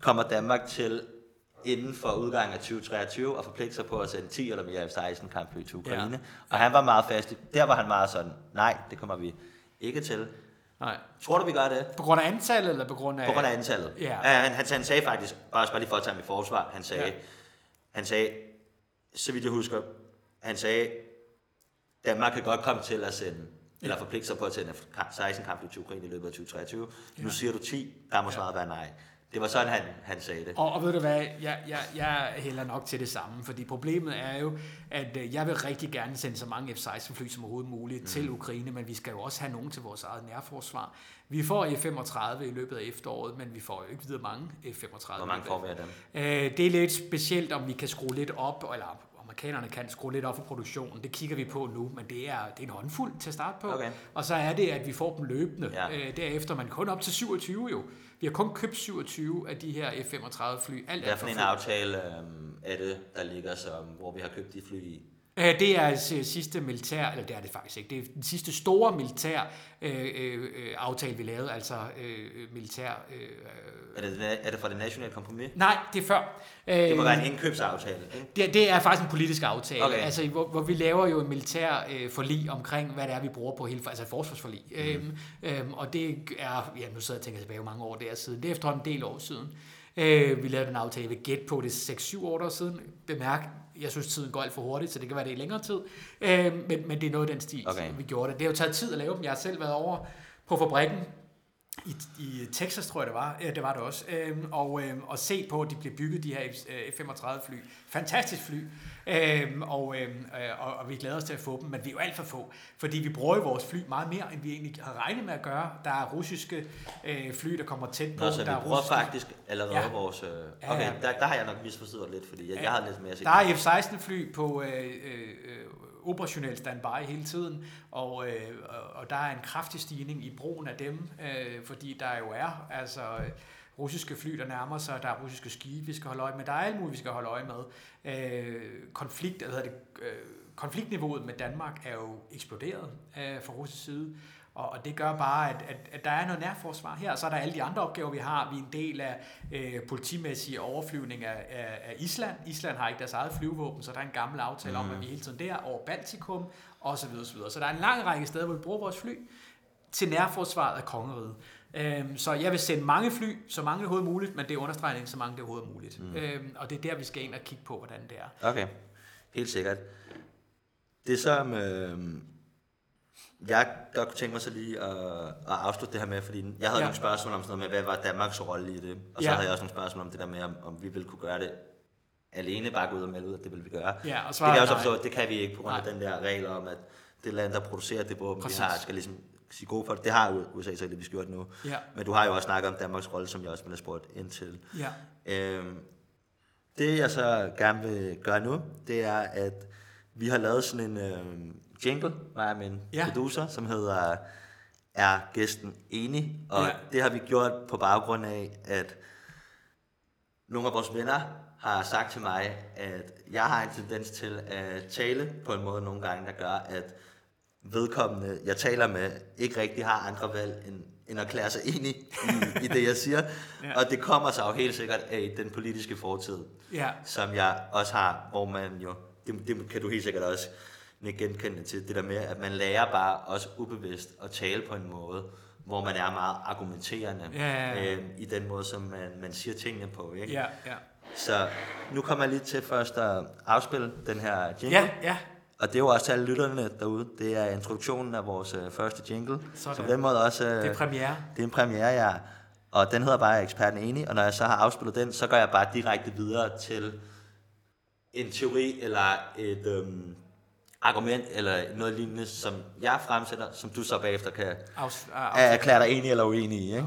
kommer Danmark til inden for udgangen af 2023 og forpligte sig på at sende 10 eller mere F-16 kampfly til Ukraine. Ja. Og han var meget fast. Der var han meget sådan, nej, det kommer vi ikke til. Nej. Tror du, vi gør det? På grund af antallet, eller på grund af... På grund af antallet. Ja. Uh, han, han, han sagde faktisk, bare, bare lige for at tage ham i forsvar, han sagde, ja. han sagde, så vidt jeg husker, han sagde, Danmark kan godt komme til at sende, ja. eller forpligte sig på at sende 16 kampfly til Ukraine i løbet af 2023. Ja. Nu siger du 10, der må svaret ja. være nej. Det var sådan, han, han sagde det. Og, og ved du hvad, jeg, jeg, jeg hælder nok til det samme, fordi problemet er jo, at øh, jeg vil rigtig gerne sende så mange F-16-fly som overhovedet muligt mm. til Ukraine, men vi skal jo også have nogen til vores eget nærforsvar. Vi får F-35 i løbet af efteråret, men vi får jo ikke videre mange F-35. Hvor mange får vi af dem? Øh, det er lidt specielt, om vi kan skrue lidt op, eller amerikanerne kan skrue lidt op for produktionen. Det kigger vi på nu, men det er, det er en håndfuld til at starte på. Okay. Og så er det, at vi får dem løbende. Ja. Øh, derefter man kun op til 27 jo. Vi har kun købt 27 af de her F-35 fly. Alt Hvad for en aftale øhm, er det, der ligger, som, hvor vi har købt de fly i? Øh, det er sidste militær, eller det er det faktisk ikke, det er den sidste store militær øh, øh, aftale, vi lavede, altså øh, militær... Øh, er, det, er det fra det nationale kompromis? Nej, det er før. Det må være en indkøbsaftale, ikke? Det, det er faktisk en politisk aftale, okay. altså, hvor, hvor vi laver jo en militær øh, forlig omkring, hvad det er, vi bruger på hele, altså forsvarsforlig. Mm. Øhm, øhm, og det er, ja, nu sidder jeg og tænker tilbage mange år der siden, det er efterhånden en del år siden. Øh, vi lavede den aftale, vi gæt på det 6-7 år siden. Bemærk, jeg synes, tiden går alt for hurtigt, så det kan være, det i længere tid. Øh, men, men det er noget af den stil, okay. vi gjorde det. Det har jo taget tid at lave dem. Jeg har selv været over på fabrikken i, i Texas, tror jeg det var. Ja, det var det også. Øhm, og, øhm, og se på, at de bliver bygget, de her F-35 fly. Fantastisk fly. Øhm, og, øhm, øh, og, og vi glæder os til at få dem, men vi er jo alt for få. Fordi vi bruger vores fly meget mere, end vi egentlig har regnet med at gøre. Der er russiske øh, fly, der kommer tæt på. Nå, så der vi bruger russiske... faktisk allerede ja. vores... Øh... Okay, ja, ja. Der, der har jeg nok misforstået lidt, fordi jeg, ja. jeg har lidt mere. Der er F-16 fly på... Øh, øh, operationel standby hele tiden, og, øh, og der er en kraftig stigning i brugen af dem, øh, fordi der jo er altså øh, russiske fly, der nærmer sig, der er russiske skibe, vi skal holde øje med, der er alt muligt, vi skal holde øje med. Øh, konflikt, hvad det, øh, konfliktniveauet med Danmark er jo eksploderet øh, fra russisk side, og, og det gør bare, at, at, at der er noget nærforsvar her, og så er der alle de andre opgaver, vi har. Vi er en del af øh, politimæssige overflyvning af, af, af Island. Island har ikke deres eget flyvåben, så der er en gammel aftale mm. om, at vi hele tiden der over Baltikum, og så videre, så der er en lang række steder, hvor vi bruger vores fly til nærforsvaret af kongeriget. Øhm, så jeg vil sende mange fly, så mange det overhovedet muligt, men det understreger ikke så mange det overhovedet muligt. Mm. Øhm, og det er der, vi skal ind og kigge på, hvordan det er. Okay, helt sikkert. Det som øh, jeg godt kunne tænke mig så lige at, at afslutte det her med, fordi jeg havde ja. nogle spørgsmål om sådan noget med, hvad var Danmarks rolle i det? Og så ja. havde jeg også nogle spørgsmål om det der med, om, om vi ville kunne gøre det alene, bare gå ud og melde ud, at det vil vi gøre. Ja, og det kan jeg også forstå, det kan vi ikke på grund af nej. den der regel om, at det land, der producerer det våben, vi har, skal ligesom sige god for det. Det har USA så det, vi gjort nu. Ja. Men du har jo også snakket om Danmarks rolle, som jeg også ville have spurgt ind til. Ja. Øhm, det jeg så gerne vil gøre nu, det er, at vi har lavet sådan en øh, jingle, mig og min ja. producer, som hedder Er gæsten enig? Og ja. det har vi gjort på baggrund af, at nogle af vores venner har sagt til mig, at jeg har en tendens til at tale på en måde nogle gange, der gør, at vedkommende, jeg taler med, ikke rigtig har andre valg end, end at klæde sig enig i, i det, jeg siger. ja. Og det kommer sig jo helt sikkert af den politiske fortid, ja. som jeg også har, hvor man jo, det, det kan du helt sikkert også genkende til, det der med, at man lærer bare også ubevidst at tale på en måde, hvor man er meget argumenterende ja, ja, ja. Øh, i den måde, som man, man siger tingene på. Ikke? Ja, ja. Så nu kommer jeg lige til først at afspille den her jingle. Ja, ja. Og det er jo også til alle lytterne derude. Det er introduktionen af vores uh, første jingle. Sådan. Så på den måde også... Uh, det er premiere. Det er en premiere, ja. Og den hedder bare Eksperten Enig. Og når jeg så har afspillet den, så går jeg bare direkte videre til en teori eller et øhm, argument eller noget lignende, som jeg fremsætter, som du så bagefter kan Afs- erklære dig enig eller uenig i. Ikke?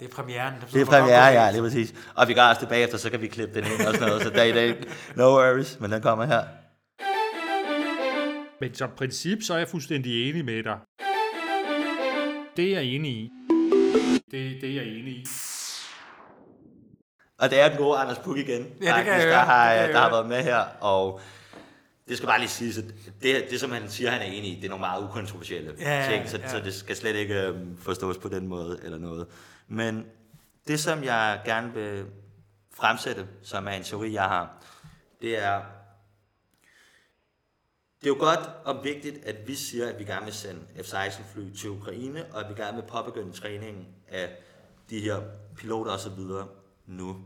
Det er premieren. Det er premiere, ja, lige præcis. Og vi gør også det bagefter, så kan vi klippe den ind og sådan noget. Så dag i dag, no worries, men den kommer her. Men som princip, så er jeg fuldstændig enig med dig. Det er jeg enig i. Det, det er jeg enig i. Og det er den gode Anders Puk igen. Ja, det kan jeg der, har, det kan der har været med her, og det skal bare lige sige, at det, det som han siger, han er enig i, det er nogle meget ukontroversielle ja, ting, så, ja. så det skal slet ikke øhm, forstås på den måde eller noget. Men det, som jeg gerne vil fremsætte, som er en teori, jeg har, det er, det er jo godt og vigtigt, at vi siger, at vi gerne vil sende F-16-fly til Ukraine, og at vi gerne vil påbegynde træningen af de her piloter osv. nu.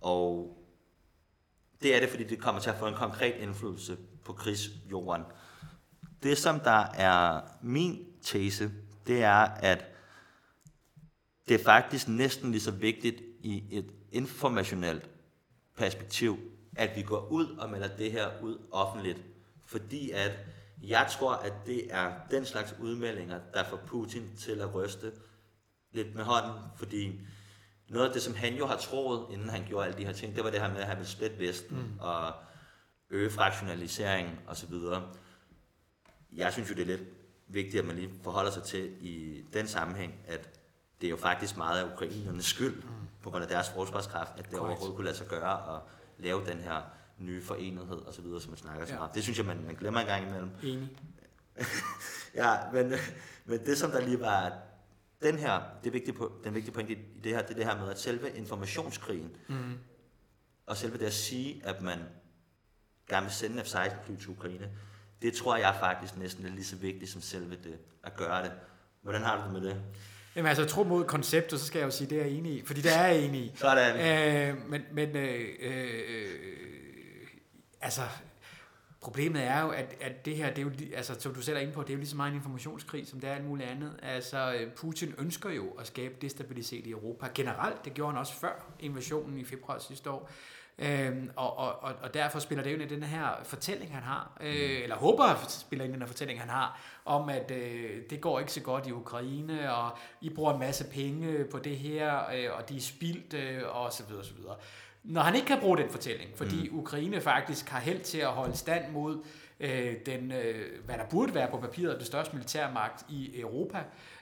Og det er det, fordi det kommer til at få en konkret indflydelse på krigsjorden. Det, som der er min tese, det er, at det er faktisk næsten lige så vigtigt i et informationelt perspektiv, at vi går ud og melder det her ud offentligt. Fordi at jeg tror, at det er den slags udmeldinger, der får Putin til at ryste lidt med hånden, fordi noget af det, som han jo har troet, inden han gjorde alle de her ting, det var det her med, at han ville splitte Vesten mm. og øge fraktionalisering osv. Jeg synes jo, det er lidt vigtigt, at man lige forholder sig til i den sammenhæng, at det er jo faktisk meget af ukrainernes skyld, mm. på grund af deres forsvarskraft, at det Correct. overhovedet kunne lade sig gøre at lave den her nye forenighed osv., som man snakker så ja. meget. Det synes jeg, man, man glemmer en gang imellem. Enig. ja, men, men det som der lige var den her, det vigtige, den vigtige pointe i det her, det er det her med, at selve informationskrigen, mm. og selve det at sige, at man gerne vil sende F-16 fly til Ukraine, det tror jeg faktisk næsten er lige så vigtigt som selve det at gøre det. Hvordan har du det med det? Jamen altså, tro mod konceptet, så skal jeg jo sige, det er jeg enig i, fordi det er jeg enig i. Sådan. Øh, men men øh, øh, altså, problemet er jo, at, at det her, det er jo, altså, som du selv er inde på, det er jo lige så meget en informationskrig, som det er alt muligt andet. Altså, Putin ønsker jo at skabe destabilitet i Europa generelt. Det gjorde han også før invasionen i februar sidste år. Øhm, og, og, og derfor spiller det jo ind i den her fortælling, han har, øh, eller håber at spiller ind i den her fortælling, han har, om at øh, det går ikke så godt i Ukraine, og I bruger en masse penge på det her, øh, og de er spildt, øh, og så videre, og så videre. Når han ikke kan bruge den fortælling, fordi mm. Ukraine faktisk har held til at holde stand mod øh, den, øh, hvad der burde være på papiret, det største militærmagt i Europa,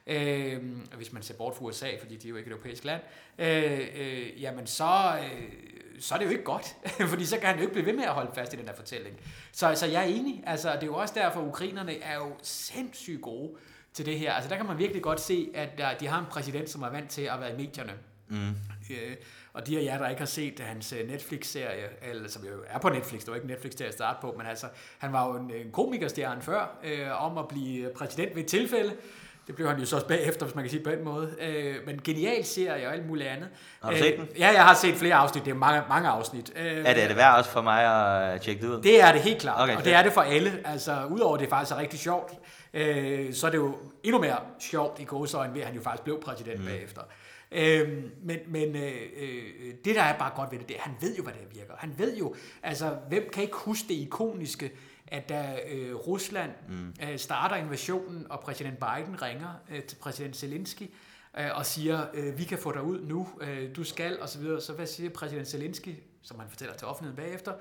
øh, hvis man ser bort fra USA, fordi de er jo ikke et europæisk land, øh, øh, jamen så... Øh, så er det jo ikke godt, fordi så kan han jo ikke blive ved med at holde fast i den der fortælling. Så, så jeg er enig, altså det er jo også derfor, at ukrainerne er jo sindssygt gode til det her. Altså der kan man virkelig godt se, at der, de har en præsident, som er vant til at være i medierne. Mm. Øh, og de af jer, der ikke har set hans øh, Netflix-serie, eller som jo er på Netflix, det var ikke Netflix til at starte på, men altså, han var jo en, en komikerstjerne før, øh, om at blive præsident ved et tilfælde, det blev han jo så også bagefter, hvis man kan sige på den måde. Øh, men genial serie og alt muligt andet. Har du set den? Ja, jeg har set flere afsnit. Det er mange, mange afsnit. Øh, er, det, er det værd også for mig at tjekke det ud? Det er det helt klart. Okay, og det er det for alle. Altså, udover det faktisk er rigtig sjovt, øh, så er det jo endnu mere sjovt i gåsøjne ved, at han jo faktisk blev præsident mm. bagefter. Øh, men men øh, det, der er bare godt ved det, det er, han ved jo, hvad det virker. Han ved jo, altså, hvem kan ikke huske det ikoniske at da øh, Rusland mm. øh, starter invasionen, og præsident Biden ringer øh, til præsident Zelensky øh, og siger, øh, vi kan få dig ud nu, øh, du skal, og så videre. Så hvad siger præsident Zelensky, som han fortæller til offentligheden bagefter?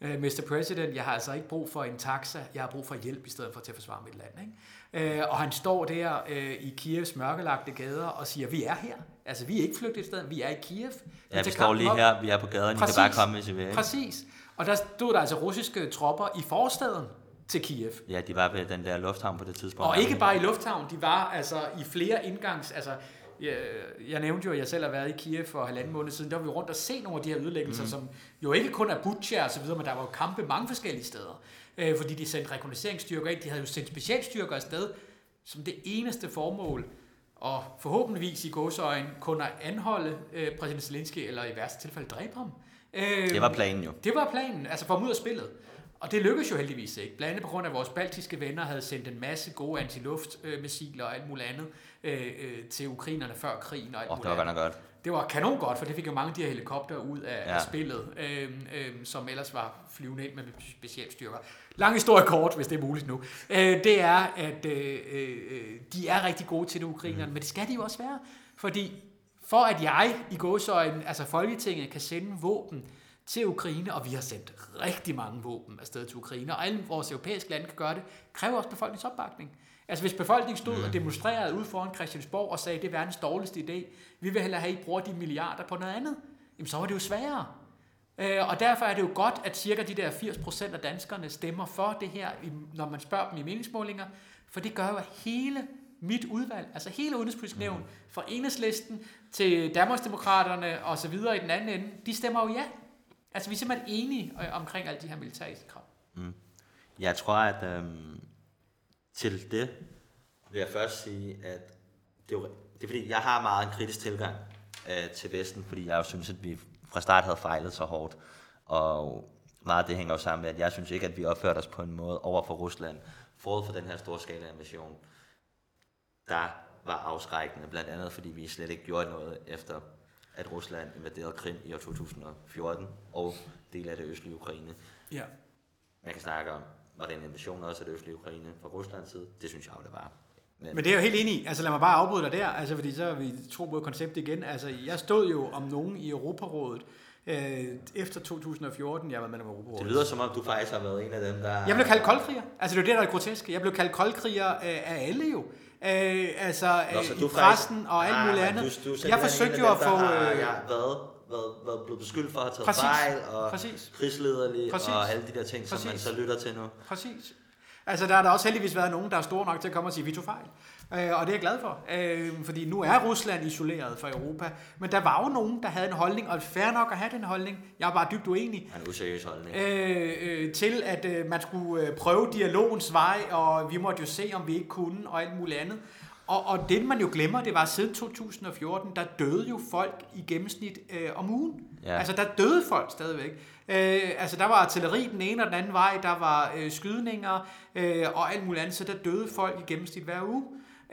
Øh, Mr. President, jeg har altså ikke brug for en taxa, jeg har brug for hjælp i stedet for til at forsvare mit land. Ikke? Øh, og han står der øh, i Kievs mørkelagte gader og siger, vi er her. Altså, vi er ikke flygtet et sted, vi er i Kiev. Ja, vi står lige op. her, vi er på gaden, Præcis. I kan bare komme, hvis I vil. Præcis. Og der stod der altså russiske tropper i forstaden til Kiev. Ja, de var ved den der lufthavn på det tidspunkt. Og ikke bare i lufthavn, de var altså i flere indgangs... Altså, jeg, jeg nævnte jo, at jeg selv har været i Kiev for halvanden måned siden. Der var vi rundt og se nogle af de her ødelæggelser, mm. som jo ikke kun er Butcher og så videre, men der var jo kampe mange forskellige steder. Øh, fordi de sendte rekognosceringsstyrker ind. De havde jo sendt specialstyrker afsted som det eneste formål og forhåbentligvis i gåsøjen kunne anholde øh, præsident Zelensky, eller i værste tilfælde dræbe ham. Øh, det var planen jo. Det var planen, altså ham ud af spillet. Og det lykkedes jo heldigvis ikke. Blandt andet på grund af, at vores baltiske venner havde sendt en masse gode antiluftmissiler og alt muligt andet øh, øh, til ukrainerne før krigen. Og alt oh, det var godt. Det var kanon godt, for det fik jo mange af de her helikopter ud af, ja. af spillet, øh, øh, som ellers var flyvende ind med specialstyrker. Lang historie kort, hvis det er muligt nu. Øh, det er, at øh, øh, de er rigtig gode til det, ukrainerne, mm. men det skal de jo også være. Fordi for at jeg i gåsøjne, altså Folketinget, kan sende våben til Ukraine, og vi har sendt rigtig mange våben afsted til Ukraine, og alle vores europæiske lande kan gøre det, kræver også befolkningsopbakning. Altså hvis befolkningen stod mm. og demonstrerede ud foran Christiansborg og sagde, det er verdens dårligste idé, vi vil hellere have, at I bruger de milliarder på noget andet, jamen så var det jo sværere. Øh, og derfor er det jo godt, at cirka de der 80% af danskerne stemmer for det her, når man spørger dem i meningsmålinger, for det gør jo, at hele mit udvalg, altså hele udenrigspolitisk nævn, fra enhedslisten til Danmarksdemokraterne og så videre i den anden ende, de stemmer jo ja. Altså vi er simpelthen enige øh, omkring alle de her militære krav. Mm. Jeg tror, at øhm, til det vil jeg først sige, at det er, det er fordi, jeg har meget en kritisk tilgang øh, til Vesten, fordi jeg jo synes, at vi fra start havde fejlet så hårdt. Og meget af det hænger jo sammen med, at jeg synes ikke, at vi opførte os på en måde over for Rusland, forud for den her store skala invasion, der var afskrækkende, blandt andet fordi vi slet ikke gjorde noget efter, at Rusland invaderede Krim i år 2014 og del af det østlige Ukraine. Ja. Man kan snakke om, var det en invasion også af det østlige Ukraine fra Ruslands side? Det synes jeg jo, det var. Men, Men det er jo helt enig i. Altså lad mig bare afbryde dig der, altså, fordi så er vi tro på konceptet igen. Altså jeg stod jo om nogen i Europarådet, øh, efter 2014, jeg var med i Europarådet. Det lyder som om, du faktisk har været en af dem, der... Jeg blev kaldt koldkriger. Altså det er jo det, der er grotesk. Jeg blev kaldt koldkriger af, af alle jo. Øh, altså Nå, i pressen faktisk... og alt muligt ah, andet. Du, du jeg forsøgte jo at få... Har, øh, ja, været, været, været blevet beskyldt for at have taget præcis, fejl og præcis, krigslederlig præcis, og alle de der ting, præcis, som man så lytter til nu. Præcis. Altså, der har der også heldigvis været nogen, der er store nok til at komme og sige, vi tog fejl. Øh, og det er jeg glad for, øh, fordi nu er Rusland isoleret fra Europa. Men der var jo nogen, der havde en holdning, og fair nok at have den holdning. Jeg er bare dybt uenig. En useriøs holdning. Øh, øh, til, at øh, man skulle øh, prøve dialogens vej, og vi måtte jo se, om vi ikke kunne, og alt muligt andet. Og, og det, man jo glemmer, det var siden 2014, der døde jo folk i gennemsnit øh, om ugen. Ja. Altså, der døde folk stadigvæk. Øh, altså, der var artilleri den ene og den anden vej, der var øh, skydninger øh, og alt muligt andet, så der døde folk i gennemsnit hver uge.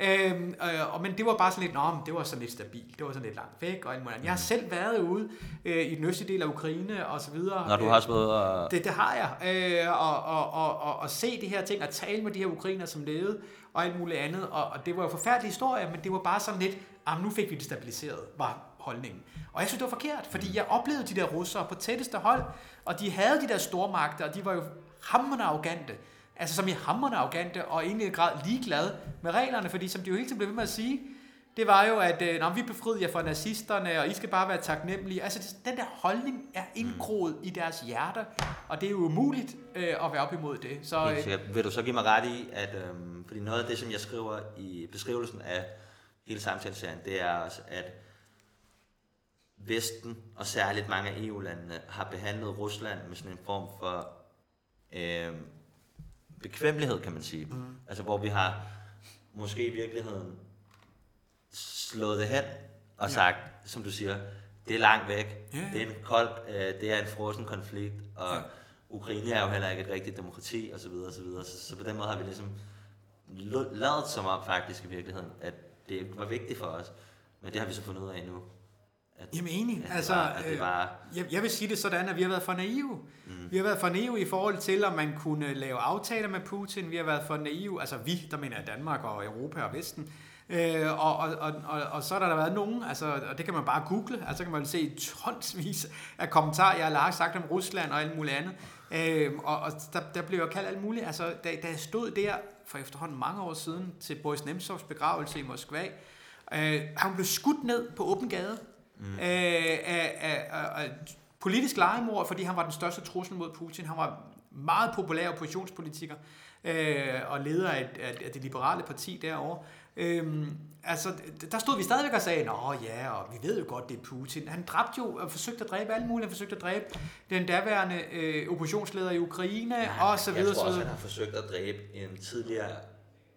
Øhm, øh, og, men det var bare sådan lidt, nå, det var sådan lidt stabilt, det var sådan lidt langt væk og. Jeg har selv været ude øh, i den østlige del af Ukraine og så videre. Når du har også været og... Det, det har jeg. Øh, og, og, og, og, og se de her ting, og tale med de her ukrainer, som levede, og alt muligt andet. Og, og det var jo forfærdelige historier, men det var bare sådan lidt, ah, nu fik vi det stabiliseret, var holdningen. Og jeg synes, det var forkert, fordi jeg oplevede de der russere på tætteste hold, og de havde de der stormagter, og de var jo hammerende arrogante. Altså som i hammerende arrogante, og egentlig i grad ligeglade med reglerne, fordi som de jo hele tiden blev ved med at sige, det var jo, at øh, når vi befriede jer fra nazisterne, og I skal bare være taknemmelige. Altså, den der holdning er indgroet i deres hjerter, og det er jo umuligt øh, at være op imod det. Så, øh, vil du så give mig ret i, at øh, fordi noget af det, som jeg skriver i beskrivelsen af hele samtaleserien, det er også, at Vesten, og særligt mange af EU-landene, har behandlet Rusland med sådan en form for øh, bekvemmelighed, kan man sige. Mm. Altså, hvor vi har måske i virkeligheden slået det hen og ja. sagt, som du siger, det er langt væk, ja, ja. det er en kold, øh, det er en frossen konflikt, og ja. Ukraine er jo heller ikke et rigtigt demokrati, og så videre, og så videre. Så, så på den måde har vi ligesom lavet som om faktisk i virkeligheden, at det var vigtigt for os. Men det har vi så fundet ud af nu. At, Jamen enig. At altså, var, at det var... øh, jeg, jeg vil sige det sådan, at vi har været for naive. Mm. Vi har været for naive i forhold til, om man kunne lave aftaler med Putin. Vi har været for naive, altså vi, der mener Danmark og Europa og Vesten, Øh, og, og, og, og, og så har der været nogen, altså, og det kan man bare google, altså kan man se tonsvis af kommentarer, jeg har sagt om Rusland og alt muligt andet. Øh, og og der, der blev jo kaldt alt muligt. Altså, da, da jeg stod der for efterhånden mange år siden til Boris Nemtsovs begravelse i Moskva, øh, han blev skudt ned på åben gade mm. øh, af, af, af, af politisk legemord, fordi han var den største trussel mod Putin. Han var meget populær oppositionspolitiker øh, og leder af, af, af det liberale parti derovre. Øhm, altså, der stod vi stadigvæk og sagde, nå ja, og vi ved jo godt, det er Putin. Han dræbte jo og forsøgte at dræbe alle mulige. Han forsøgte at dræbe den daværende øh, oppositionsleder i Ukraine, ja, og så videre. Jeg tror også, han har forsøgt at dræbe en tidligere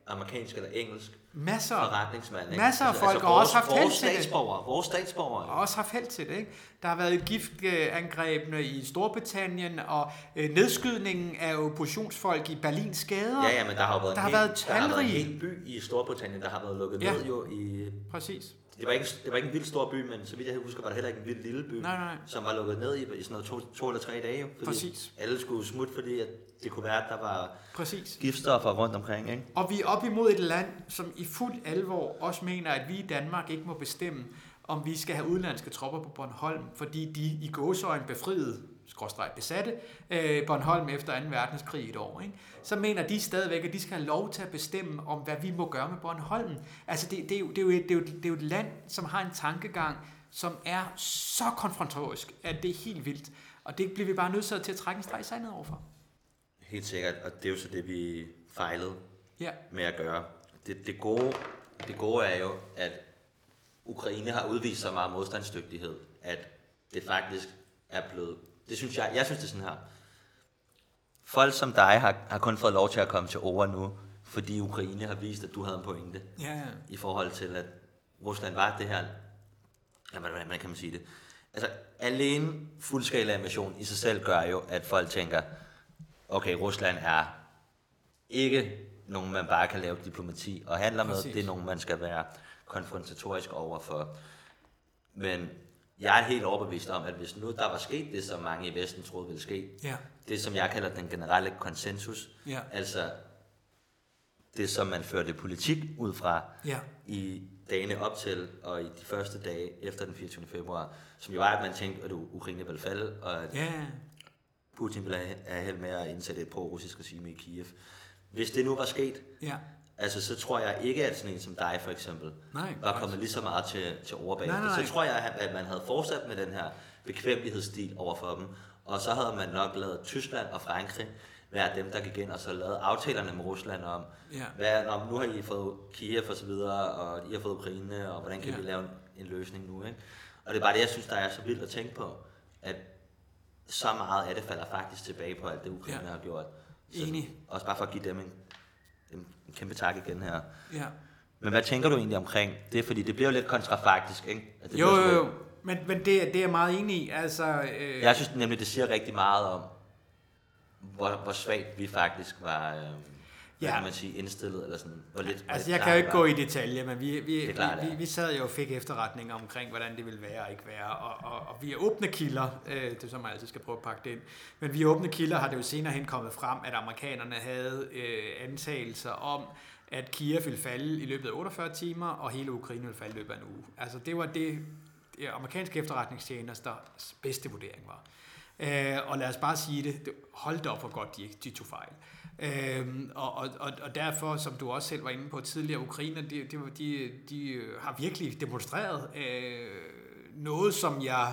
amerikansk eller engelsk masser, forretningsmand. Ikke? Masser af altså, folk altså, har også haft held til det. Vores statsborgere. Har også haft held til det. Ikke? Der har været giftangrebene i Storbritannien og øh, nedskydningen af oppositionsfolk i Berlins gader. Ja, ja, men der har været, der en, har været der har været en hel by i Storbritannien, der har været lukket ja. ned jo i... Præcis det var, ikke, det var ikke en vild stor by, men så vidt jeg husker, var det heller ikke en vild lille by, nej, nej. som var lukket ned i, i sådan noget to, to eller tre dage. Fordi Præcis. alle skulle smutte, fordi at det kunne være, at der var Præcis. giftstoffer rundt omkring. Ikke? Og vi er op imod et land, som i fuld alvor også mener, at vi i Danmark ikke må bestemme, om vi skal have udenlandske tropper på Bornholm, fordi de i gåsøjne befriede skråstrejt besatte øh, Bornholm efter 2. verdenskrig i et år, ikke? så mener de stadigvæk, at de skal have lov til at bestemme om, hvad vi må gøre med Bornholm. Altså det, det, er, jo, det, er, jo, det, er, jo, det er jo et land, som har en tankegang, som er så konfrontorisk, at det er helt vildt. Og det bliver vi bare nødt til at trække en streg i sandet overfor. Helt sikkert, og det er jo så det, vi fejlede ja. med at gøre. Det, det, gode, det gode er jo, at Ukraine har udvist så meget modstandsdygtighed, at det faktisk er blevet... Det synes jeg, jeg synes det er sådan her. Folk som dig har, har kun fået lov til at komme til ord nu, fordi Ukraine har vist, at du havde en pointe. Ja, ja. I forhold til, at Rusland var det her... Jamen, hvordan kan man sige det? Altså, alene fuldskala invasion i sig selv gør jo, at folk tænker, okay, Rusland er ikke nogen, man bare kan lave diplomati og handle med. Det er nogen, man skal være konfrontatorisk overfor. Men jeg er helt overbevist om, at hvis nu der var sket det, som mange i Vesten troede ville ske, ja. det som jeg kalder den generelle konsensus, ja. altså det, som man førte politik ud fra ja. i dagene op til og i de første dage efter den 24. februar, som jo var, at man tænkte, at Ukraine ville falde, og at ja. Putin ville have held med at indsætte et pro-russisk regime i Kiev. Hvis det nu var sket, ja. altså så tror jeg ikke, at sådan en som dig for eksempel, nej, var kommet lige så meget til, til overbane. Så tror jeg, at man havde fortsat med den her bekvemmelighedsstil over for dem, og så havde man nok lavet Tyskland og Frankrig være dem, der gik ind og så lavede aftalerne med Rusland om, ja. hvad, når, nu har I fået Kiev og så videre, og I har fået Ukraine, og hvordan kan ja. vi lave en, en løsning nu, ikke? Og det er bare det, jeg synes, der er så vildt at tænke på, at så meget af det falder faktisk tilbage på alt det, Ukraine ja. har gjort. Så Enig. Også bare for at give dem en, en, en kæmpe tak igen her. Ja. Men hvad tænker du egentlig omkring det? Fordi det bliver jo lidt kontrafaktisk, ikke? At det jo, jo, jo. Men, men det, det er jeg meget enig i. Altså, øh... Jeg synes nemlig, det siger rigtig meget om, hvor, hvor svagt vi faktisk var, øh, ja. kan man sige, indstillet, eller sådan, hvor lidt... Altså, jeg kan jo ikke gå i detaljer, men vi, vi, klart, vi, vi, vi sad jo og fik efterretninger omkring, hvordan det ville være og ikke være, og, og, og vi er åbne kilder, øh, det er så man altid skal prøve at pakke det ind, men vi er åbne kilder har det jo senere hen kommet frem, at amerikanerne havde øh, antagelser om, at Kiev ville falde i løbet af 48 timer, og hele Ukraine ville falde i løbet af en uge. Altså, det var det, det amerikanske efterretningstjenesters bedste vurdering var. Øh, og lad os bare sige det, hold da op hvor godt de, de tog fejl. Øh, og, og, og derfor, som du også selv var inde på tidligere, Ukraine, de, de, de, de har virkelig demonstreret øh, noget, som jeg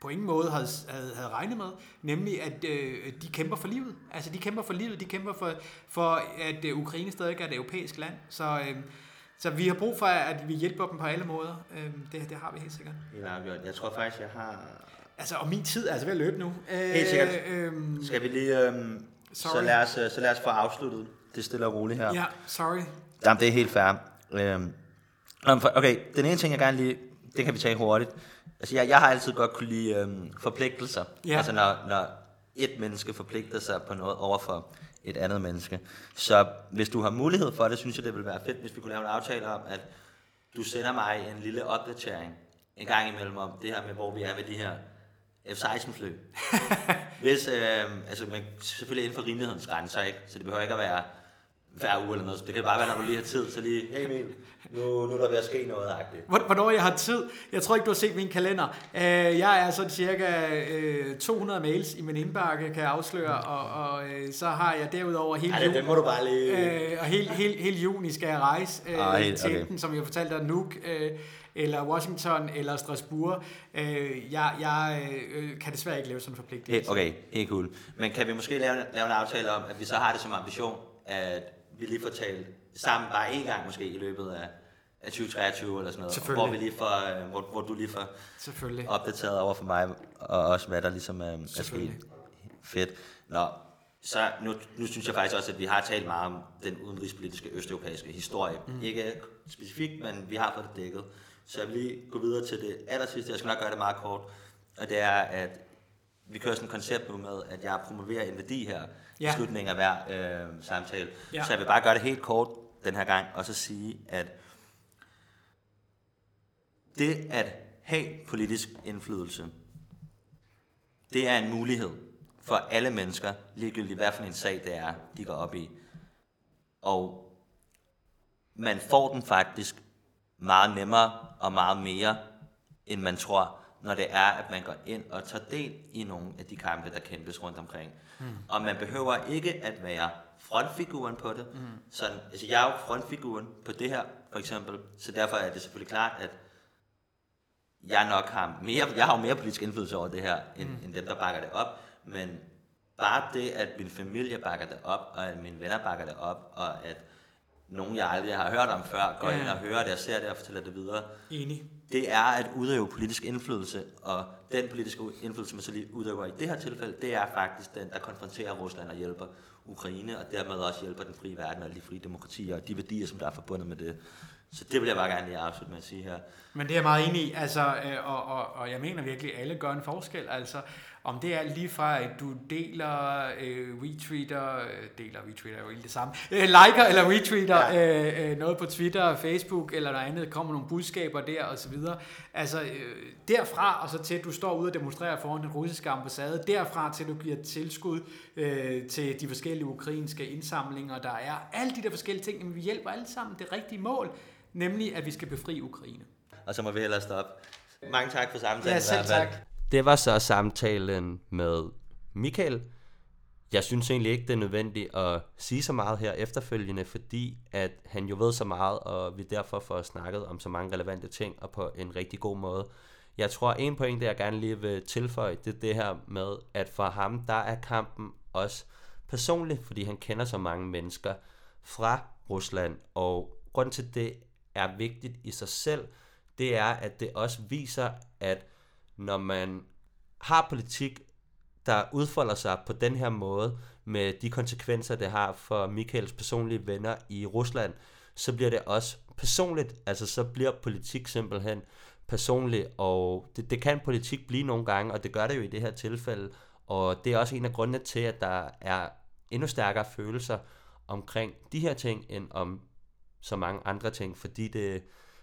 på ingen måde havde, havde, havde regnet med, nemlig at øh, de kæmper for livet. Altså de kæmper for livet, de kæmper for, for at øh, Ukraine stadig er et europæisk land. Så, øh, så vi har brug for, at vi hjælper dem på alle måder. Øh, det, det har vi helt sikkert. Helt afgjort. Jeg tror faktisk, jeg har Altså, og min tid er altså ved at løbe nu. Helt sikkert. Øh, Skal vi lige... Øh, så, lad os, så lad os få afsluttet det stille og roligt her. Ja, sorry. Jamen, det er helt fair. Øh, okay, den ene ting, jeg gerne lige... Det kan vi tage hurtigt. Altså, jeg, jeg har altid godt kunne lide øh, forpligtelser. Ja. Altså, når, når et menneske forpligter sig på noget overfor et andet menneske. Så hvis du har mulighed for det, synes jeg, det vil være fedt, hvis vi kunne lave en aftale om, at du sender mig en lille opdatering en gang imellem om det her med, hvor vi er med de her F-16 fly. Hvis, øh, altså man, selvfølgelig inden for rimelighedens grænser, ikke? så det behøver ikke at være hver uge eller noget. Det kan bare være, når du lige har tid, så lige, hey Emil, nu, nu er der ved at ske noget agtigt. Hvornår jeg har tid? Jeg tror ikke, du har set min kalender. Uh, jeg er sådan cirka uh, øh, 200 mails i min indbakke, kan jeg afsløre, og, og uh, så har jeg derudover hele juni, det må du bare lige... Og hele, hele, hele juni skal jeg rejse helt, til okay. som jeg fortalte dig, Nuuk, eller Washington, eller Strasbourg. Uh, jeg jeg uh, kan desværre ikke lave sådan en forpligtelse. Okay, helt cool. Men kan vi måske lave, lave en aftale om, at vi så har det som ambition, at vi lige får talt sammen bare en gang måske i løbet af, af 2023 eller sådan noget, hvor, vi lige får, øh, hvor, hvor du lige får Selvfølgelig. opdateret over for mig, og også hvad der ligesom er, er sket. Fedt. Nå, så nu, nu synes jeg faktisk også, at vi har talt meget om den udenrigspolitiske østeuropæiske historie. Mm. Ikke specifikt, men vi har fået det dækket. Så jeg vil lige gå videre til det aller sidste. Jeg skal nok gøre det meget kort. Og det er, at vi kører sådan et koncept nu med, at jeg promoverer en værdi her ja. i slutningen af hver øh, samtale. Ja. Så jeg vil bare gøre det helt kort den her gang, og så sige, at det at have politisk indflydelse, det er en mulighed for alle mennesker, ligegyldigt hvad for en sag det er, de går op i. Og man får den faktisk meget nemmere og meget mere, end man tror, når det er, at man går ind og tager del i nogle af de kampe, der kæmpes rundt omkring. Mm. Og man behøver ikke at være frontfiguren på det. Mm. Sådan, altså jeg er jo frontfiguren på det her, for eksempel, så derfor er det selvfølgelig klart, at jeg nok har mere, jeg har jo mere politisk indflydelse over det her, end, mm. end dem, der bakker det op, men bare det, at min familie bakker det op, og at mine venner bakker det op, og at nogen, jeg aldrig har hørt om før, går ja. ind og hører det og ser det og fortæller det videre. Enig. Det er at udøve politisk indflydelse, og den politiske indflydelse, man så lige udøver i det her tilfælde, det er faktisk den, der konfronterer Rusland og hjælper Ukraine, og dermed også hjælper den frie verden og de frie demokratier og de værdier, som der er forbundet med det. Så det vil jeg bare gerne lige afslutte med at sige her. Men det er jeg meget enig i, altså, øh, og, og, og jeg mener virkelig, at alle gør en forskel. Altså, om det er lige fra, at du deler, øh, retweeter, øh, deler, retweeter er jo ikke det samme, øh, liker eller retweeter ja. øh, øh, noget på Twitter, Facebook eller noget andet, kommer nogle budskaber der og så videre. Altså øh, derfra og så til, at du står ude og demonstrerer foran den russiske ambassade, derfra til, at du giver tilskud øh, til de forskellige ukrainske indsamlinger, der er alle de der forskellige ting, men vi hjælper alle sammen det rigtige mål, nemlig at vi skal befri Ukraine. Og så må vi hellere stoppe. Mange tak for samtalen. Ja, selv tak. Det var så samtalen med Michael. Jeg synes egentlig ikke, det er nødvendigt at sige så meget her efterfølgende, fordi at han jo ved så meget, og vi derfor får snakket om så mange relevante ting, og på en rigtig god måde. Jeg tror, en point, der jeg gerne lige vil tilføje, det er det her med, at for ham, der er kampen også personlig, fordi han kender så mange mennesker fra Rusland, og grund til det er vigtigt i sig selv, det er, at det også viser, at når man har politik, der udfolder sig på den her måde, med de konsekvenser, det har for Michaels personlige venner i Rusland, så bliver det også personligt, altså så bliver politik simpelthen personligt, og det, det kan politik blive nogle gange, og det gør det jo i det her tilfælde, og det er også en af grundene til, at der er endnu stærkere følelser omkring de her ting, end om så mange andre ting, fordi det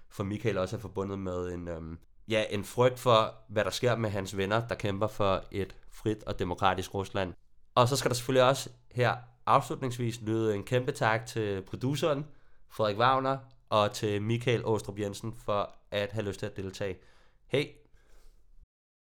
for Michael også er forbundet med en, øhm, ja, en frygt for, hvad der sker med hans venner, der kæmper for et frit og demokratisk Rusland. Og så skal der selvfølgelig også her afslutningsvis lyde en kæmpe tak til produceren, Frederik Wagner, og til Michael Åstrup Jensen for at have lyst til at deltage. Hej!